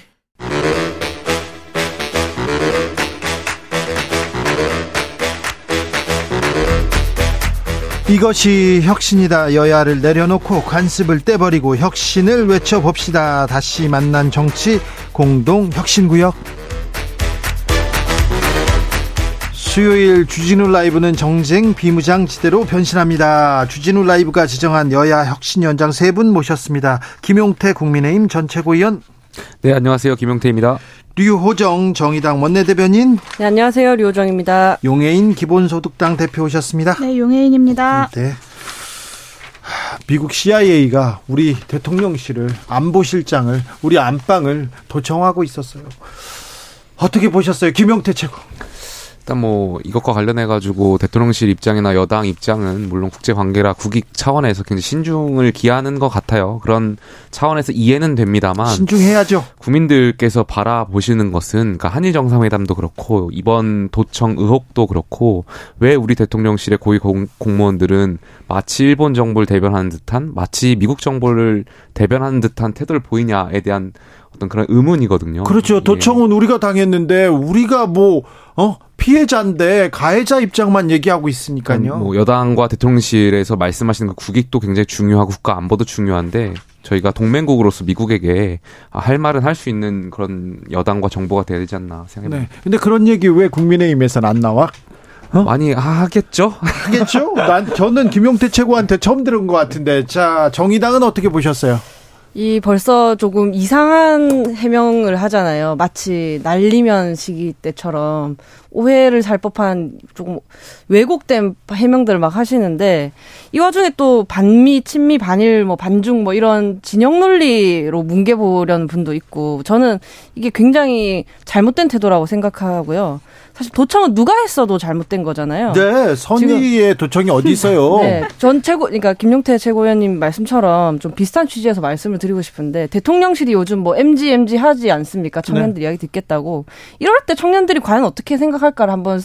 이것이 혁신이다. 여야를 내려놓고 관습을 떼버리고 혁신을 외쳐봅시다. 다시 만난 정치 공동 혁신구역. 수요일 주진우 라이브는 정쟁 비무장지대로 변신합니다. 주진우 라이브가 지정한 여야 혁신위원장 세 분 모셨습니다. 김용태 국민의힘 전 최고위원. 네, 안녕하세요. 김용태입니다. 류호정 정의당 원내대변인. 네, 안녕하세요. 류호정입니다. 용해인 기본소득당 대표 오셨습니다. 네, 용해인입니다. 네. 미국 CIA가 우리 대통령실을 안보실장을 우리 안방을 도청하고 있었어요. 어떻게 보셨어요, 김용태 최고? 일단 뭐 이것과 관련해 가지고 대통령실 입장이나 여당 입장은 물론 국제 관계라 국익 차원에서 굉장히 신중을 기하는 것 같아요. 그런 차원에서 이해는 됩니다만 신중해야죠. 국민들께서 바라보시는 것은 그러니까 한일 정상회담도 그렇고 이번 도청 의혹도 그렇고 왜 우리 대통령실의 고위 공, 공무원들은 마치 일본 정부를 대변하는 듯한 마치 미국 정부를 대변하는 듯한 태도를 보이냐에 대한 어떤 그런 의문이거든요. 그렇죠. 도청은 예. 우리가 당했는데 우리가 뭐 어? 피해자인데 가해자 입장만 얘기하고 있으니까요. 뭐 여당과 대통령실에서 말씀하시는 그 국익도 굉장히 중요하고 국가 안보도 중요한데 저희가 동맹국으로서 미국에게 할 말은 할 수 있는 그런 여당과 정보가 돼야 되지 않나 생각합니다. 네. 근데 그런 얘기 왜 국민의힘에서는 안 나와? 어? 많이 하겠죠? 하겠죠? 난 저는 김용태 최고한테 처음 들은 것 같은데 자 정의당은 어떻게 보셨어요? 이 벌써 조금 이상한 해명을 하잖아요. 마치 날리면 시기 때처럼 오해를 살 법한 조금 왜곡된 해명들을 막 하시는데 이 와중에 또 반미, 친미, 반일, 뭐 반중 뭐 이런 진영 논리로 뭉개보려는 분도 있고 저는 이게 굉장히 잘못된 태도라고 생각하고요. 사실 도청은 누가 했어도 잘못된 거잖아요. 네, 선의의 도청이 어디 있어요? 네, 전 최고, 그러니까 김용태 최고위원님 말씀처럼 좀 비슷한 취지에서 말씀을 드리고 싶은데 대통령실이 요즘 뭐 MG MG 하지 않습니까? 청년들 네. 이야기 듣겠다고 이럴 때 청년들이 과연 어떻게 생각할까를 한번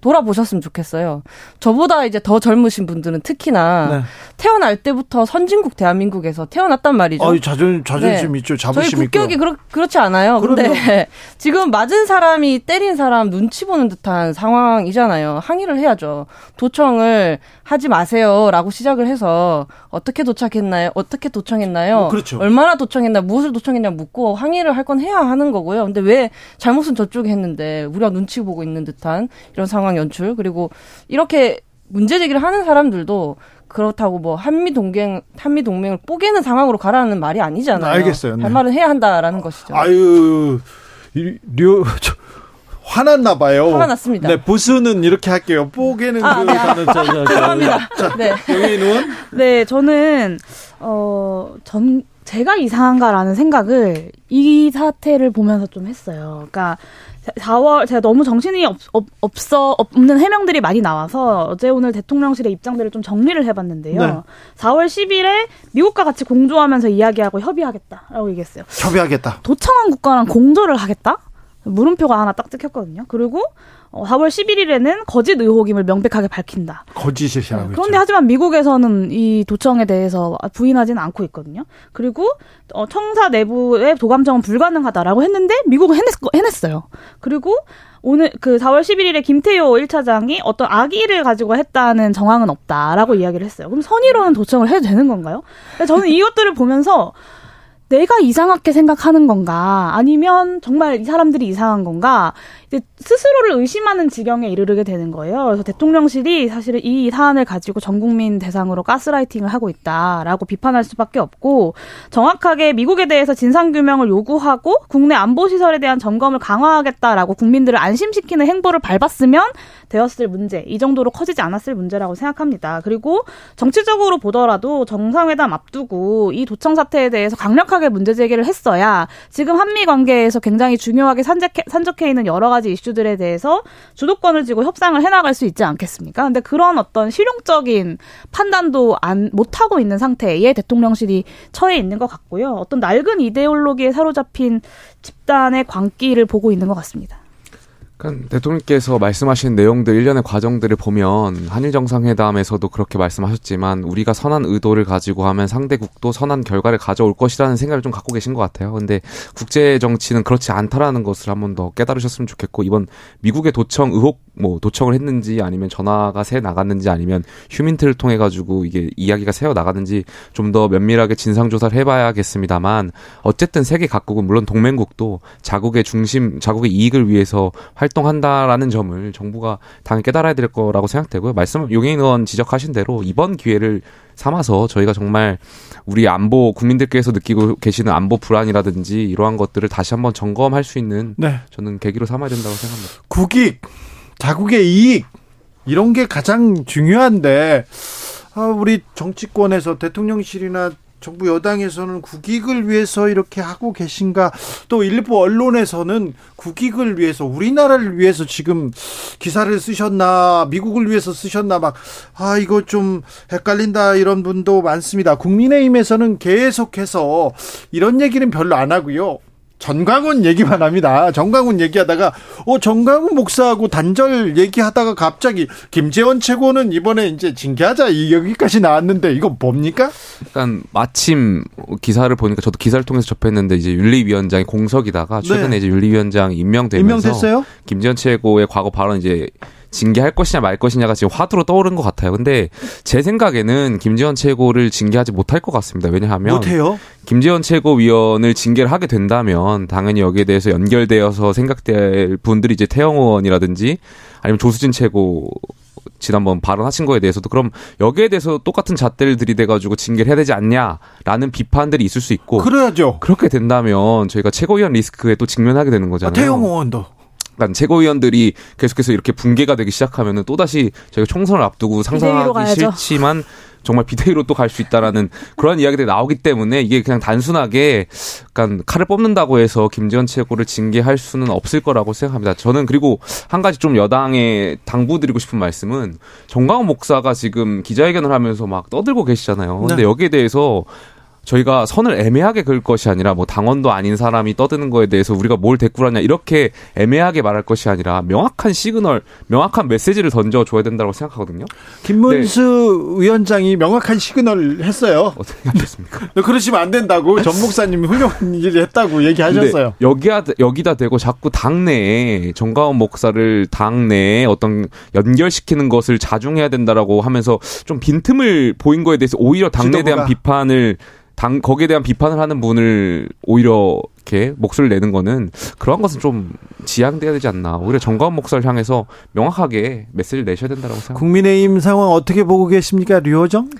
돌아보셨으면 좋겠어요. 저보다 이제 더 젊으신 분들은 특히나 네. 태어날 때부터 선진국 대한민국에서 태어났단 말이죠. 아, 자존 자존심 네. 있죠. 자부심 저희 국격이 그렇, 그렇 지 않아요. 그런데 지금 맞은 사람이 때린 사람 눈치 보는 듯한 상황이잖아요. 항의를 해야죠. 도청을 하지 마세요라고 시작을 해서 어떻게 도착했나요? 어떻게 도청했나요? 어, 그렇죠. 얼마나 도청했나, 무엇을 도청했냐 묻고 항의를 할 건 해야 하는 거고요. 근데 왜 잘못은 저쪽이 했는데 우리가 눈치 보고 있는 듯한 이런 상황 연출 그리고 이렇게 문제 제기를 하는 사람들도 그렇다고 뭐 한미 동맹 한미 동맹을 뽀개는 상황으로 가라는 말이 아니잖아요. 알겠어요. 네. 할 말은 해야 한다라는 것이죠. 아유, 류 화났나 봐요. 화가 났습니다. 네, 보스는 이렇게 할게요. 뽀개는 아, 그 네. 단어 죄송합니다. 네. 영희는 네, 저는 어전 제가 이상한가라는 생각을 이 사태를 보면서 좀 했어요. 그러니까 4월 제가 너무 정신이 없, 없, 없어 없는 해명들이 많이 나와서 어제 오늘 대통령실의 입장들을 좀 정리를 해봤는데요. 네. 4월 10일에 미국과 같이 공조하면서 이야기하고 협의하겠다라고 얘기했어요. 협의하겠다. 도청한 국가랑 공조를 하겠다. 물음표가 하나 딱 찍혔거든요. 그리고 4월 어, 11일에는 거짓 의혹임을 명백하게 밝힌다. 거짓이라고 네, 그런데 하지만 미국에서는 이 도청에 대해서 부인하지는 않고 있거든요. 그리고 어, 청사 내부의 도감청은 불가능하다라고 했는데 미국은 해냈, 해냈어요. 그리고 오늘 그 4월 11일에 김태효 1차장이 어떤 악의를 가지고 했다는 정황은 없다라고 이야기를 했어요. 그럼 선의로는 도청을 해도 되는 건가요? 저는 이것들을 보면서 내가 이상하게 생각하는 건가 아니면 정말 이 사람들이 이상한 건가 이제 스스로를 의심하는 지경에 이르게 되는 거예요. 그래서 대통령실이 사실은 이 사안을 가지고 전 국민 대상으로 가스라이팅을 하고 있다라고 비판할 수밖에 없고 정확하게 미국에 대해서 진상 규명을 요구하고 국내 안보 시설에 대한 점검을 강화하겠다라고 국민들을 안심시키는 행보를 밟았으면 되었을 문제 이 정도로 커지지 않았을 문제라고 생각합니다. 그리고 정치적으로 보더라도 정상회담 앞두고 이 도청 사태에 대해서 강력하게 문제 제기를 했어야 지금 한미 관계에서 굉장히 중요하게 산적해, 산적해 있는 여러 가지 이슈들에 대해서 주도권을 쥐고 협상을 해나갈 수 있지 않겠습니까? 근데 그런 어떤 실용적인 판단도 안 못하고 있는 상태에 대통령실이 처해 있는 것 같고요. 어떤 낡은 이데올로기에 사로잡힌 집단의 광기를 보고 있는 것 같습니다. 그러니까 대통령께서 말씀하신 내용들 일련의 과정들을 보면 한일 정상회담에서도 그렇게 말씀하셨지만 우리가 선한 의도를 가지고 하면 상대국도 선한 결과를 가져올 것이라는 생각을 좀 갖고 계신 것 같아요. 근데 국제 정치는 그렇지 않다라는 것을 한 번 더 깨달으셨으면 좋겠고 이번 미국의 도청 의혹 뭐 도청을 했는지 아니면 전화가 새 나갔는지 아니면 휴민트를 통해 가지고 이게 이야기가 새어 나갔는지 좀 더 면밀하게 진상 조사를 해봐야겠습니다만 어쨌든 세계 각국은 물론 동맹국도 자국의 중심 자국의 이익을 위해서 활동한다라는 점을 정부가 당연히 깨달아야 될 거라고 생각되고요. 말씀 용인 의원 지적하신 대로 이번 기회를 삼아서 저희가 정말 우리 안보 국민들께서 느끼고 계시는 안보 불안이라든지 이러한 것들을 다시 한번 점검할 수 있는 네. 저는 계기로 삼아야 된다고 생각합니다. 국익 자국의 이익 이런 게 가장 중요한데 아, 우리 정치권에서 대통령실이나 정부 여당에서는 국익을 위해서 이렇게 하고 계신가? 또 일부 언론에서는 국익을 위해서 우리나라를 위해서 지금 기사를 쓰셨나? 미국을 위해서 쓰셨나? 막 아 이거 좀 헷갈린다 이런 분도 많습니다. 국민의힘에서는 계속해서 이런 얘기는 별로 안 하고요 전광훈 얘기만 합니다. 전광훈 얘기하다가 어 전광훈 목사하고 단절 얘기하다가 갑자기 김재원 최고는 이번에 이제 징계하자 이 여기까지 나왔는데 이건 뭡니까? 약간 마침 기사를 보니까 저도 기사를 통해서 접했는데 이제 윤리위원장이 공석이다가 최근에 네. 이제 윤리위원장 임명되면서 임명됐어요? 김재원 최고의 과거 발언 이제 징계할 것이냐 말 것이냐가 지금 화두로 떠오른 것 같아요. 근데 제 생각에는 김재원 최고를 징계하지 못할 것 같습니다. 왜냐하면 못해요? 김재원 최고위원을 징계를 하게 된다면 당연히 여기에 대해서 연결되어서 생각될 분들이 이제 태영 의원이라든지 아니면 조수진 최고 지난번 발언하신 거에 대해서도 그럼 여기에 대해서 똑같은 잣대를 들이대가지고 징계를 해야 되지 않냐라는 비판들이 있을 수 있고 그래야죠. 그렇게 된다면 저희가 최고위원 리스크에 또 직면하게 되는 거잖아요. 아, 태영 의원도 약간 최고위원들이 계속해서 이렇게 붕괴가 되기 시작하면은 또 다시 저희가 총선을 앞두고 상상하기 싫지만 정말 비대위로 또 갈 수 있다라는 그런 이야기들이 나오기 때문에 이게 그냥 단순하게 약간 칼을 뽑는다고 해서 김재원 최고를 징계할 수는 없을 거라고 생각합니다. 저는 그리고 한 가지 좀 여당에 당부드리고 싶은 말씀은 정광훈 목사가 지금 기자회견을 하면서 막 떠들고 계시잖아요. 근데 네. 여기에 대해서 저희가 선을 애매하게 그을 것이 아니라 뭐 당원도 아닌 사람이 떠드는 거에 대해서 우리가 뭘 대꾸하냐 이렇게 애매하게 말할 것이 아니라 명확한 시그널, 명확한 메시지를 던져 줘야 된다고 생각하거든요. 김문수 네. 위원장이 명확한 시그널 했어요. 어떻게 하셨습니까? 그러시면 안 된다고 전 목사님이 훌륭한 일을 했다고 얘기하셨어요. 여기야 여기다 대고 자꾸 당내에 전광훈 목사를 당내에 어떤 연결시키는 것을 자중해야 된다라고 하면서 좀 빈틈을 보인 거에 대해서 오히려 당내에 대한 비판을 당 거기에 대한 비판을 하는 분을 오히려 이렇게 목소리를 내는 거는 그런 것은 좀 지양돼야 되지 않나. 오히려 정가원 목사를 향해서 명확하게 메시지를 내셔야 된다고 생각합니다. 국민의힘 상황 어떻게 보고 계십니까, 류호정?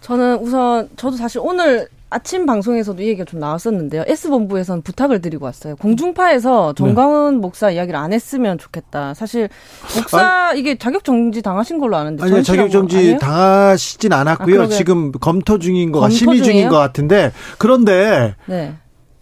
저는 우선 저도 사실 오늘 아침 방송에서도 이 얘기가 좀 나왔었는데요. S본부에서는 부탁을 드리고 왔어요. 공중파에서 정광훈 네. 목사 이야기를 안 했으면 좋겠다. 사실 목사 아니, 이게 자격 정지 당하신 걸로 아는데 아니요 자격 정지 당하시진 않았고요. 아, 지금 검토 중인 거 심의 중인 것 같은데 그런데 네.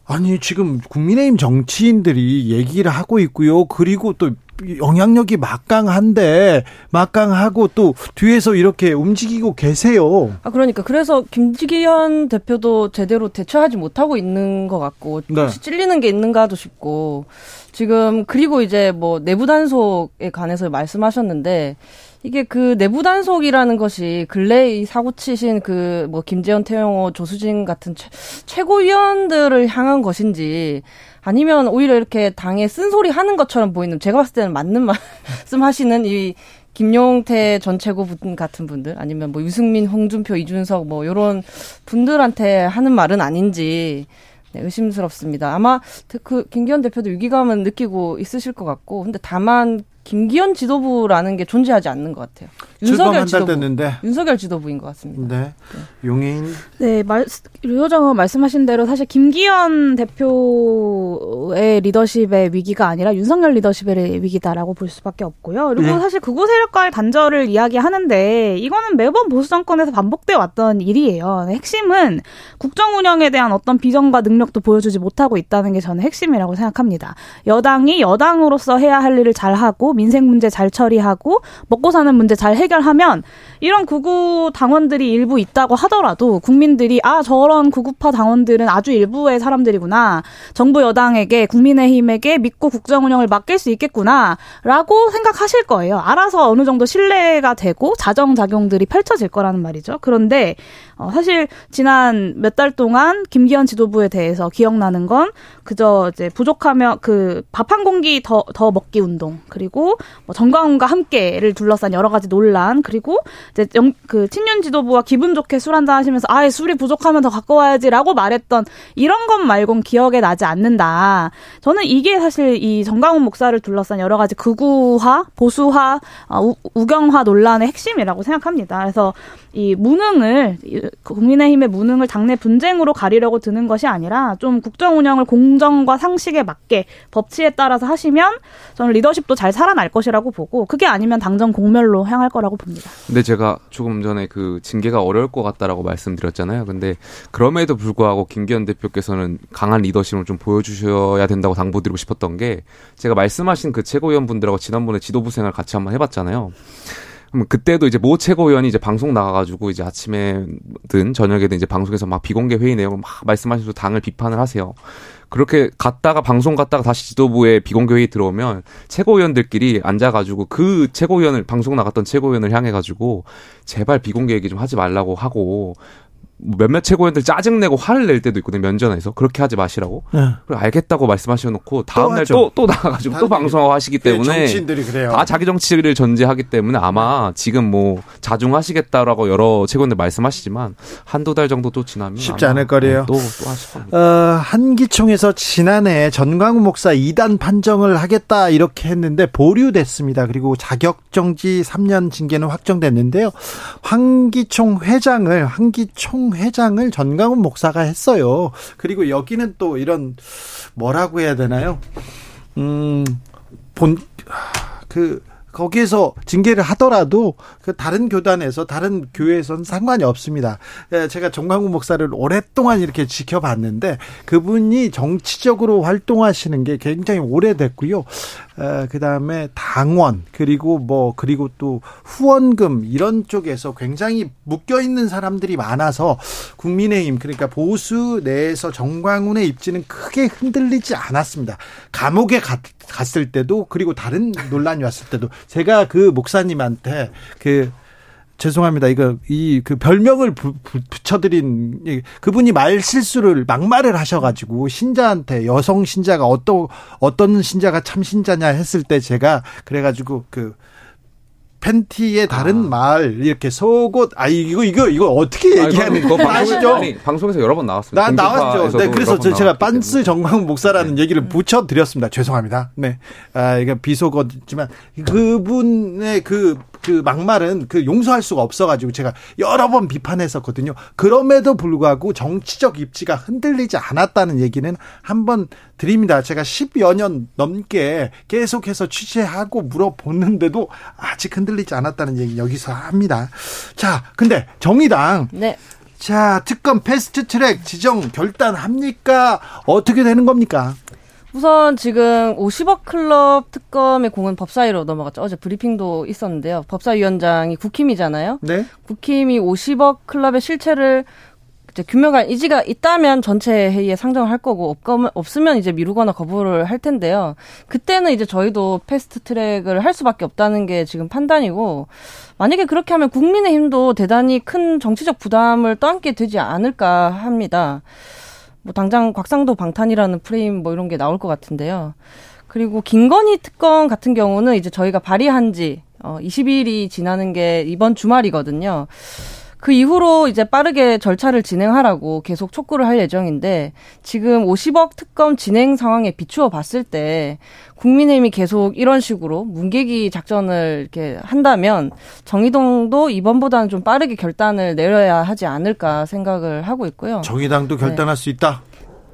아니 지금 국민의힘 정치인들이 얘기를 하고 있고요. 그리고 또 영향력이 막강한데 막강하고 또 뒤에서 이렇게 움직이고 계세요. 아 그러니까 그래서 김지기현 대표도 제대로 대처하지 못하고 있는 것 같고 네. 혹시 찔리는 게 있는가도 싶고 지금 그리고 이제 뭐 내부 단속에 관해서 말씀하셨는데 이게 그 내부 단속이라는 것이 근래 이 사고 치신 그 뭐 김재현, 태영호, 조수진 같은 최, 최고위원들을 향한 것인지 아니면 오히려 이렇게 당에 쓴소리 하는 것처럼 보이는 제가 봤을 때는 맞는 말씀 하시는 이 김용태 전 최고분 같은 분들 아니면 뭐 유승민, 홍준표, 이준석 뭐 요런 분들한테 하는 말은 아닌지 네, 의심스럽습니다. 아마 그 김기현 대표도 위기감은 느끼고 있으실 것 같고 근데 다만 김기현 지도부라는 게 존재하지 않는 것 같아요. 윤석열 지도부. 됐는데. 윤석열 지도부인 것 같습니다. 네. 네. 용인. 네, 말, 류호정 말씀하신 대로 사실 김기현 대표의 리더십의 위기가 아니라 윤석열 리더십의 위기다라고 볼 수밖에 없고요. 그리고 네. 사실 극우 세력과의 단절을 이야기하는데 이거는 매번 보수 정권에서 반복돼 왔던 일이에요. 핵심은 국정 운영에 대한 어떤 비전과 능력도 보여주지 못하고 있다는 게 저는 핵심이라고 생각합니다. 여당이 여당으로서 해야 할 일을 잘 하고 민생 문제 잘 처리하고 먹고 사는 문제 잘 해결하면 이런 구구 당원들이 일부 있다고 하더라도 국민들이 아 저런 구구파 당원들은 아주 일부의 사람들이구나 정부 여당에게 국민의힘에게 믿고 국정 운영을 맡길 수 있겠구나라고 생각하실 거예요. 알아서 어느 정도 신뢰가 되고 자정 작용들이 펼쳐질 거라는 말이죠. 그런데 어, 사실 지난 몇 달 동안 김기현 지도부에 대해서 기억나는 건 그저 이제 부족하면 그 밥 한 공기 더 더 먹기 운동 그리고 뭐 정광훈과 함께를 둘러싼 여러 가지 논란 그리고 이제 영, 그 친윤 지도부와 기분 좋게 술 한잔 하시면서 아예 술이 부족하면 더 갖고 와야지라고 말했던 이런 것 말곤 기억에 나지 않는다. 저는 이게 사실 이 정강훈 목사를 둘러싼 여러 가지 극우화, 보수화, 어, 우, 우경화 논란의 핵심이라고 생각합니다. 그래서 이 무능을 국민의힘의 무능을 당내 분쟁으로 가리려고 드는 것이 아니라 좀 국정 운영을 공정과 상식에 맞게 법치에 따라서 하시면 저는 리더십도 잘 살아날 것이라고 보고 그게 아니면 당정 공멸로 향할 거라고 봅니다. 근데 제가 조금 전에 그 징계가 어려울 것 같다라고 말씀드렸잖아요. 근데 그럼에도 불구하고 김기현 대표께서는 강한 리더십을 좀 보여주셔야 된다고 당부드리고 싶었던 게 제가 말씀하신 그 최고위원분들하고 지난번에 지도부 생활 같이 한번 해봤잖아요. 그때도 이제 모 최고위원이 이제 방송 나가가지고 이제 아침에든 저녁에든 이제 방송에서 막 비공개 회의 내용을 막 말씀하셔서 당을 비판을 하세요. 그렇게 갔다가 방송 갔다가 다시 지도부에 비공개 회의 들어오면 최고위원들끼리 앉아가지고 그 최고위원을 방송 나갔던 최고위원을 향해가지고 제발 비공개 얘기 좀 하지 말라고 하고 몇몇 최고위원들 짜증내고 화를 낼 때도 있거든요 면전에서 그렇게 하지 마시라고 네. 그리고 알겠다고 말씀하셔 놓고 다음날 또또 나가가지고 또 방송하고 하시기 때문에 정치인들이 그래요. 다 자기 정치를 전제하기 때문에 아마 지금 뭐 자중하시겠다라고 여러 최고위원들 말씀하시지만 한두 달 정도 또 지나면 쉽지 않을 거래요. 네, 또또 하실 겁니다. 어, 한기총에서 지난해 전광훈 목사 2단 판정을 하겠다 이렇게 했는데 보류됐습니다. 그리고 자격정지 3년 징계는 확정됐는데요. 황기총 회장을 황기총 회장을 전강훈 목사가 했어요. 그리고 여기는 또 이런 뭐라고 해야 되나요? 음, 본, 그, 거기에서 징계를 하더라도 그 다른 교단에서 다른 교회에서는 상관이 없습니다. 예, 제가 정광훈 목사를 오랫동안 이렇게 지켜봤는데 그분이 정치적으로 활동하시는 게 굉장히 오래됐고요. 그 다음에 당원 그리고 뭐 그리고 또 후원금 이런 쪽에서 굉장히 묶여 있는 사람들이 많아서 국민의힘 그러니까 보수 내에서 정광훈의 입지는 크게 흔들리지 않았습니다. 감옥에 갔, 갔을 때도 그리고 다른 논란이 왔을 때도 제가 그 목사님한테 그 죄송합니다. 이거 이 그 별명을 부, 부, 붙여드린 그분이 말 실수를 막말을 하셔가지고 신자한테 여성 신자가 어떤 어떤 신자가 참 신자냐 했을 때 제가 그래가지고 그 팬티의 다른 아. 말 이렇게 속옷 아 이거 이거 이거 어떻게 얘기하는 거 아시죠? 아니, 방송에서 여러 번 나왔습니다. 나 나왔죠. 네, 그래서 제가 빤스 정광 목사라는 네. 얘기를 붙여 드렸습니다. 죄송합니다. 네. 아, 이게 비속어지만 그분의 그 그 막말은 그 용서할 수가 없어가지고 제가 여러 번 비판했었거든요. 그럼에도 불구하고 정치적 입지가 흔들리지 않았다는 얘기는 한 번 드립니다. 제가 10여 년 넘게 계속해서 취재하고 물어보는데도 아직 흔들리지 않았다는 얘기 여기서 합니다. 자, 근데 정의당. 네. 자, 특검 패스트 트랙 지정 결단합니까? 어떻게 되는 겁니까? 우선 지금 50억 클럽 특검의 공은 법사위로 넘어갔죠. 어제 브리핑도 있었는데요. 법사위원장이 국힘이잖아요. 네. 국힘이 50억 클럽의 실체를 이제 규명할 의지가 있다면 전체 회의에 상정을 할 거고 없으면 이제 미루거나 거부를 할 텐데요. 그때는 이제 저희도 패스트 트랙을 할 수밖에 없다는 게 지금 판단이고 만약에 그렇게 하면 국민의힘도 대단히 큰 정치적 부담을 떠안게 되지 않을까 합니다. 뭐 당장 곽상도 방탄이라는 프레임 뭐 이런 게 나올 것 같은데요. 그리고 김건희 특검 같은 경우는 이제 저희가 발의한 지 어, 20일이 지나는 게 이번 주말이거든요. 그 이후로 이제 빠르게 절차를 진행하라고 계속 촉구를 할 예정인데 지금 50억 특검 진행 상황에 비추어 봤을 때 국민의힘이 계속 이런 식으로 문개기 작전을 이렇게 한다면 정의동도 이번보다는 좀 빠르게 결단을 내려야 하지 않을까 생각을 하고 있고요. 정의당도 결단할 네. 수 있다.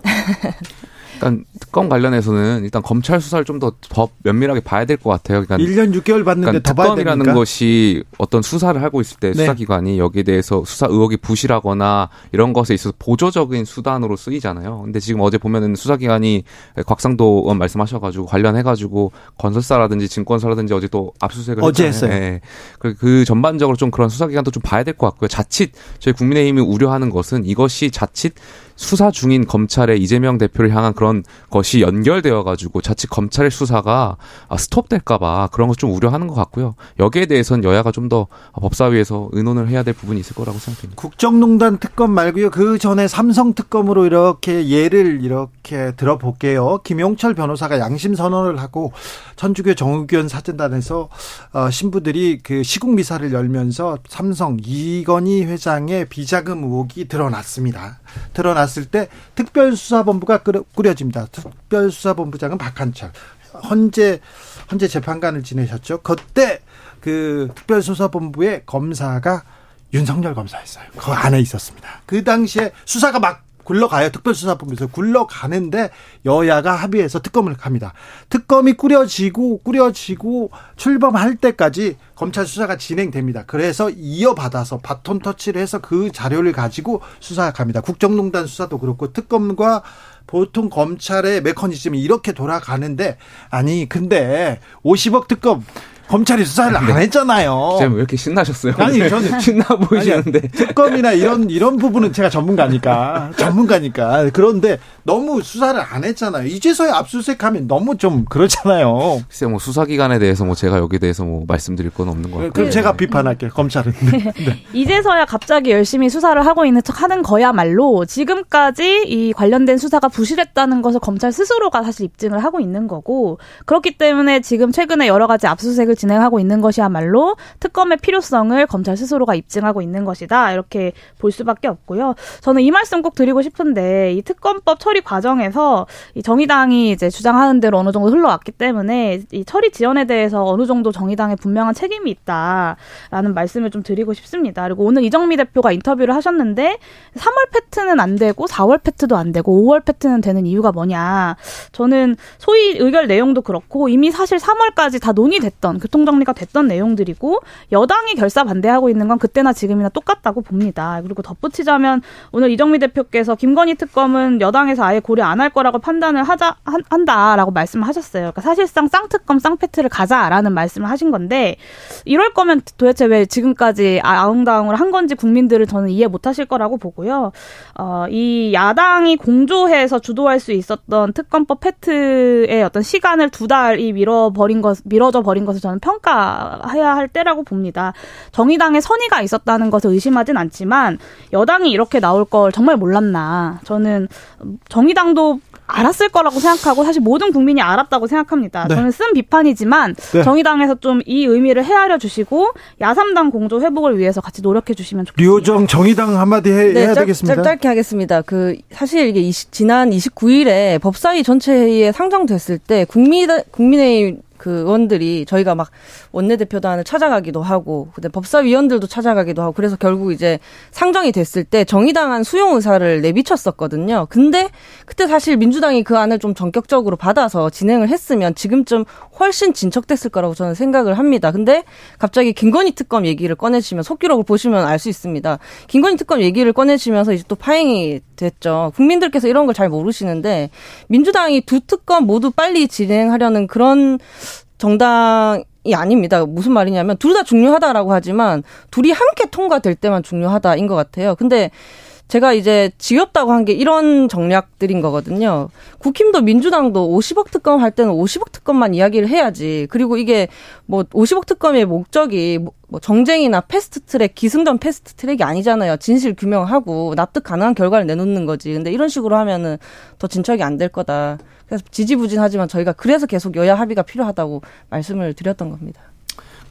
일단 특검 관련해서는 일단 검찰 수사를 좀더더 면밀하게 봐야 될 것 같아요. 그러니까 1년 6개월 받는데 그러니까 더 봐야. 특검이라는 것이 어떤 수사를 하고 있을 때 네. 수사기관이 여기에 대해서 수사 의혹이 부실하거나 이런 것에 있어서 보조적인 수단으로 쓰이잖아요. 근데 지금 어제 보면은 수사기관이 곽상도 의원 말씀하셔가지고 관련해가지고 건설사라든지 증권사라든지 어제 또 압수수색을 어제 했잖아요. 했어요. 네. 그, 그 전반적으로 좀 그런 수사기관도 좀 봐야 될 것 같고요. 자칫 저희 국민의힘이 우려하는 것은 이것이 자칫 수사 중인 검찰의 이재명 대표를 향한 그런 것이 연결되어 가지고 자칫 검찰의 수사가 아, 스톱될까봐 그런 것 좀 우려하는 것 같고요. 여기에 대해서는 여야가 좀 더 법사위에서 의논을 해야 될 부분이 있을 거라고 생각합니다. 국정농단 특검 말고요. 그 전에 삼성 특검으로 이렇게 예를 이렇게 들어볼게요. 김용철 변호사가 양심 선언을 하고 천주교 정의견 사진단에서 어, 신부들이 그 시국 미사를 열면서 삼성 이건희 회장의 비자금 의혹이 드러났습니다. 드러났을 때 특별수사본부가 꾸려 집니다. 특별수사본부장은 박한철. 헌재 헌재 재판관을 지내셨죠. 그때 그 특별수사본부의 검사가 윤석열 검사였어요. 그 안에 있었습니다. 그 당시에 수사가 막 굴러가요. 특별수사본부에서 굴러가는데 여야가 합의해서 특검을 합니다. 특검이 꾸려지고 꾸려지고 출범할 때까지 검찰 수사가 진행됩니다. 그래서 이어받아서 바톤 터치를 해서 그 자료를 가지고 수사합니다. 국정농단 수사도 그렇고 특검과 보통 검찰의 메커니즘이 이렇게 돌아가는데 아니 근데 50억 특검 검찰이 수사를 안 했잖아요. 왜 이렇게 신나셨어요? 아니 저는 신나 보이시는데. 아니, 특검이나 이런 이런 부분은 제가 전문가니까. 전문가니까. 그런데 너무 수사를 안 했잖아요. 이제서야 압수수색하면 너무 좀 그렇잖아요. 글쎄 뭐 수사기관에 대해서 뭐 제가 여기에 대해서 뭐 말씀드릴 건 없는 것 같고. 그럼 제가 비판할게요. 검찰은. 네. 네. 이제서야 갑자기 열심히 수사를 하고 있는 척 하는 거야말로 지금까지 이 관련된 수사가 부실했다는 것을 검찰 스스로가 사실 입증을 하고 있는 거고 그렇기 때문에 지금 최근에 여러 가지 압수수색을 진행하고 있는 것이야말로 특검의 필요성을 검찰 스스로가 입증하고 있는 것이다 이렇게 볼 수밖에 없고요. 저는 이 말씀 꼭 드리고 싶은데 이 특검법 처리 과정에서 이 정의당이 이제 주장하는 대로 어느 정도 흘러왔기 때문에 이 처리 지연에 대해서 어느 정도 정의당의 분명한 책임이 있다라는 말씀을 좀 드리고 싶습니다. 그리고 오늘 이정미 대표가 인터뷰를 하셨는데 3월 패트는 안 되고 4월 패트도 안 되고 5월 패트는 되는 이유가 뭐냐? 저는 소위 의결 내용도 그렇고 이미 사실 3월까지 다 논의됐던 교통정리가 됐던 내용들이고 여당이 결사 반대하고 있는 건 그때나 지금이나 똑같다고 봅니다. 그리고 덧붙이자면 오늘 이정미 대표께서 김건희 특검은 여당에서 대해서 아예 고려 안 할 거라고 판단을 하자 한, 한다라고 말씀하셨어요. 그러니까 사실상 쌍특검 쌍패트를 가자라는 말씀을 하신 건데 이럴 거면 도대체 왜 지금까지 아웅다웅을 한 건지 국민들을 저는 이해 못 하실 거라고 보고요. 어, 이 야당이 공조해서 주도할 수 있었던 특검법 패트의 어떤 시간을 두 달이 밀어버린 것, 미뤄져 버린 것을 저는 평가해야 할 때라고 봅니다. 정의당의 선의가 있었다는 것을 의심하진 않지만 여당이 이렇게 나올 걸 정말 몰랐나. 저는 정의당도 알았을 거라고 생각하고 사실 모든 국민이 알았다고 생각합니다. 네. 저는 쓴 비판이지만 네. 정의당에서 좀 이 의미를 헤아려 주시고 야삼당 공조 회복을 위해서 같이 노력해 주시면 좋겠습니다. 류정 정의당 한마디 해, 네, 야 되겠습니다. 짧게 하겠습니다. 그 사실 이게 20, 지난 29일에 법사위 전체 회의에 상정됐을 때 국민 국민의 그 의원들이 저희가 막 원내대표단을 찾아가기도 하고 근데 법사위원들도 찾아가기도 하고 그래서 결국 이제 상정이 됐을 때 정의당한 수용 의사를 내비쳤었거든요. 근데 그때 사실 민주당이 그 안을 좀 전격적으로 받아서 진행을 했으면 지금쯤 훨씬 진척됐을 거라고 저는 생각을 합니다. 근데 갑자기 김건희 특검 얘기를 꺼내시면 속기록을 보시면 알 수 있습니다. 김건희 특검 얘기를 꺼내시면서 이제 또 파행이 됐죠. 국민들께서 이런 걸 잘 모르시는데 민주당이 두 특검 모두 빨리 진행하려는 그런 정당 이 아닙니다. 무슨 말이냐면 둘 다 중요하다라고 하지만 둘이 함께 통과될 때만 중요하다인 것 같아요. 근데 제가 이제 지겹다고 한 게 이런 정략들인 거거든요. 국힘도 민주당도 50억 특검 할 때는 50억 특검만 이야기를 해야지. 그리고 이게 뭐 50억 특검의 목적이 뭐 정쟁이나 패스트 트랙, 기승전 패스트 트랙이 아니잖아요. 진실 규명하고 납득 가능한 결과를 내놓는 거지. 근데 이런 식으로 하면은 더 진척이 안 될 거다. 그래서 지지부진하지만 저희가 그래서 계속 여야 합의가 필요하다고 말씀을 드렸던 겁니다.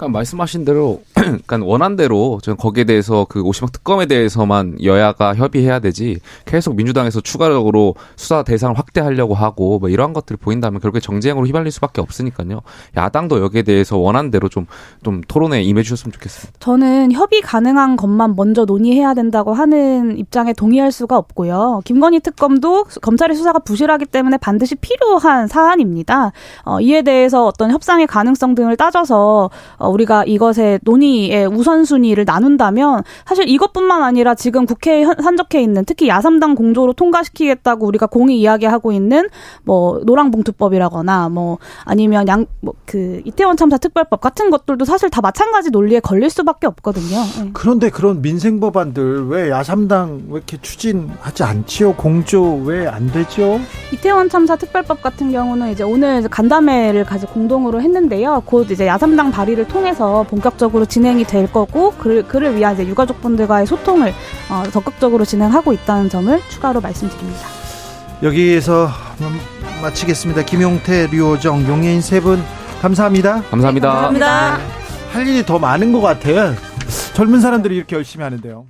그러니까 말씀하신 대로 그러니까 원한 대로 저는 거기에 대해서 그 오시막 특검에 대해서만 여야가 협의해야 되지 계속 민주당에서 추가적으로 수사 대상을 확대하려고 하고 뭐 이러한 것들을 보인다면 결국에 정쟁으로 휘말릴 수밖에 없으니까요. 야당도 여기에 대해서 원한 대로 좀 좀 토론에 임해 주셨으면 좋겠습니다. 저는 협의 가능한 것만 먼저 논의해야 된다고 하는 입장에 동의할 수가 없고요. 김건희 특검도 검찰의 수사가 부실하기 때문에 반드시 필요한 사안입니다. 어, 이에 대해서 어떤 협상의 가능성 등을 따져서 어, 우리가 이것의 논의의 우선순위를 나눈다면 사실 이것뿐만 아니라 지금 국회에 산적해 있는 특히 야삼당 공조로 통과시키겠다고 우리가 공이 이야기하고 있는 뭐 노랑봉투법이라거나 뭐 아니면 양 뭐 그 이태원 참사 특별법 같은 것들도 사실 다 마찬가지 논리에 걸릴 수밖에 없거든요. 네. 그런데 그런 민생 법안들 왜 야삼당 왜 이렇게 추진하지 않지요? 공조 왜 안 되죠? 이태원 참사 특별법 같은 경우는 이제 오늘 간담회를 가지고 공동으로 했는데요. 곧 이제 야삼당 발의를 통 해서 본격적으로 진행이 될 거고 그를, 그를 위한 이제 유가족분들과의 소통을 어, 적극적으로 진행하고 있다는 점을 추가로 말씀드립니다. 여기에서 마치겠습니다. 김용태, 류호정, 용예인 세 분 감사합니다. 감사합니다. 네, 감사합니다. 네. 할 일이 더 많은 것 같아요. 젊은 사람들이 이렇게 열심히 하는데요.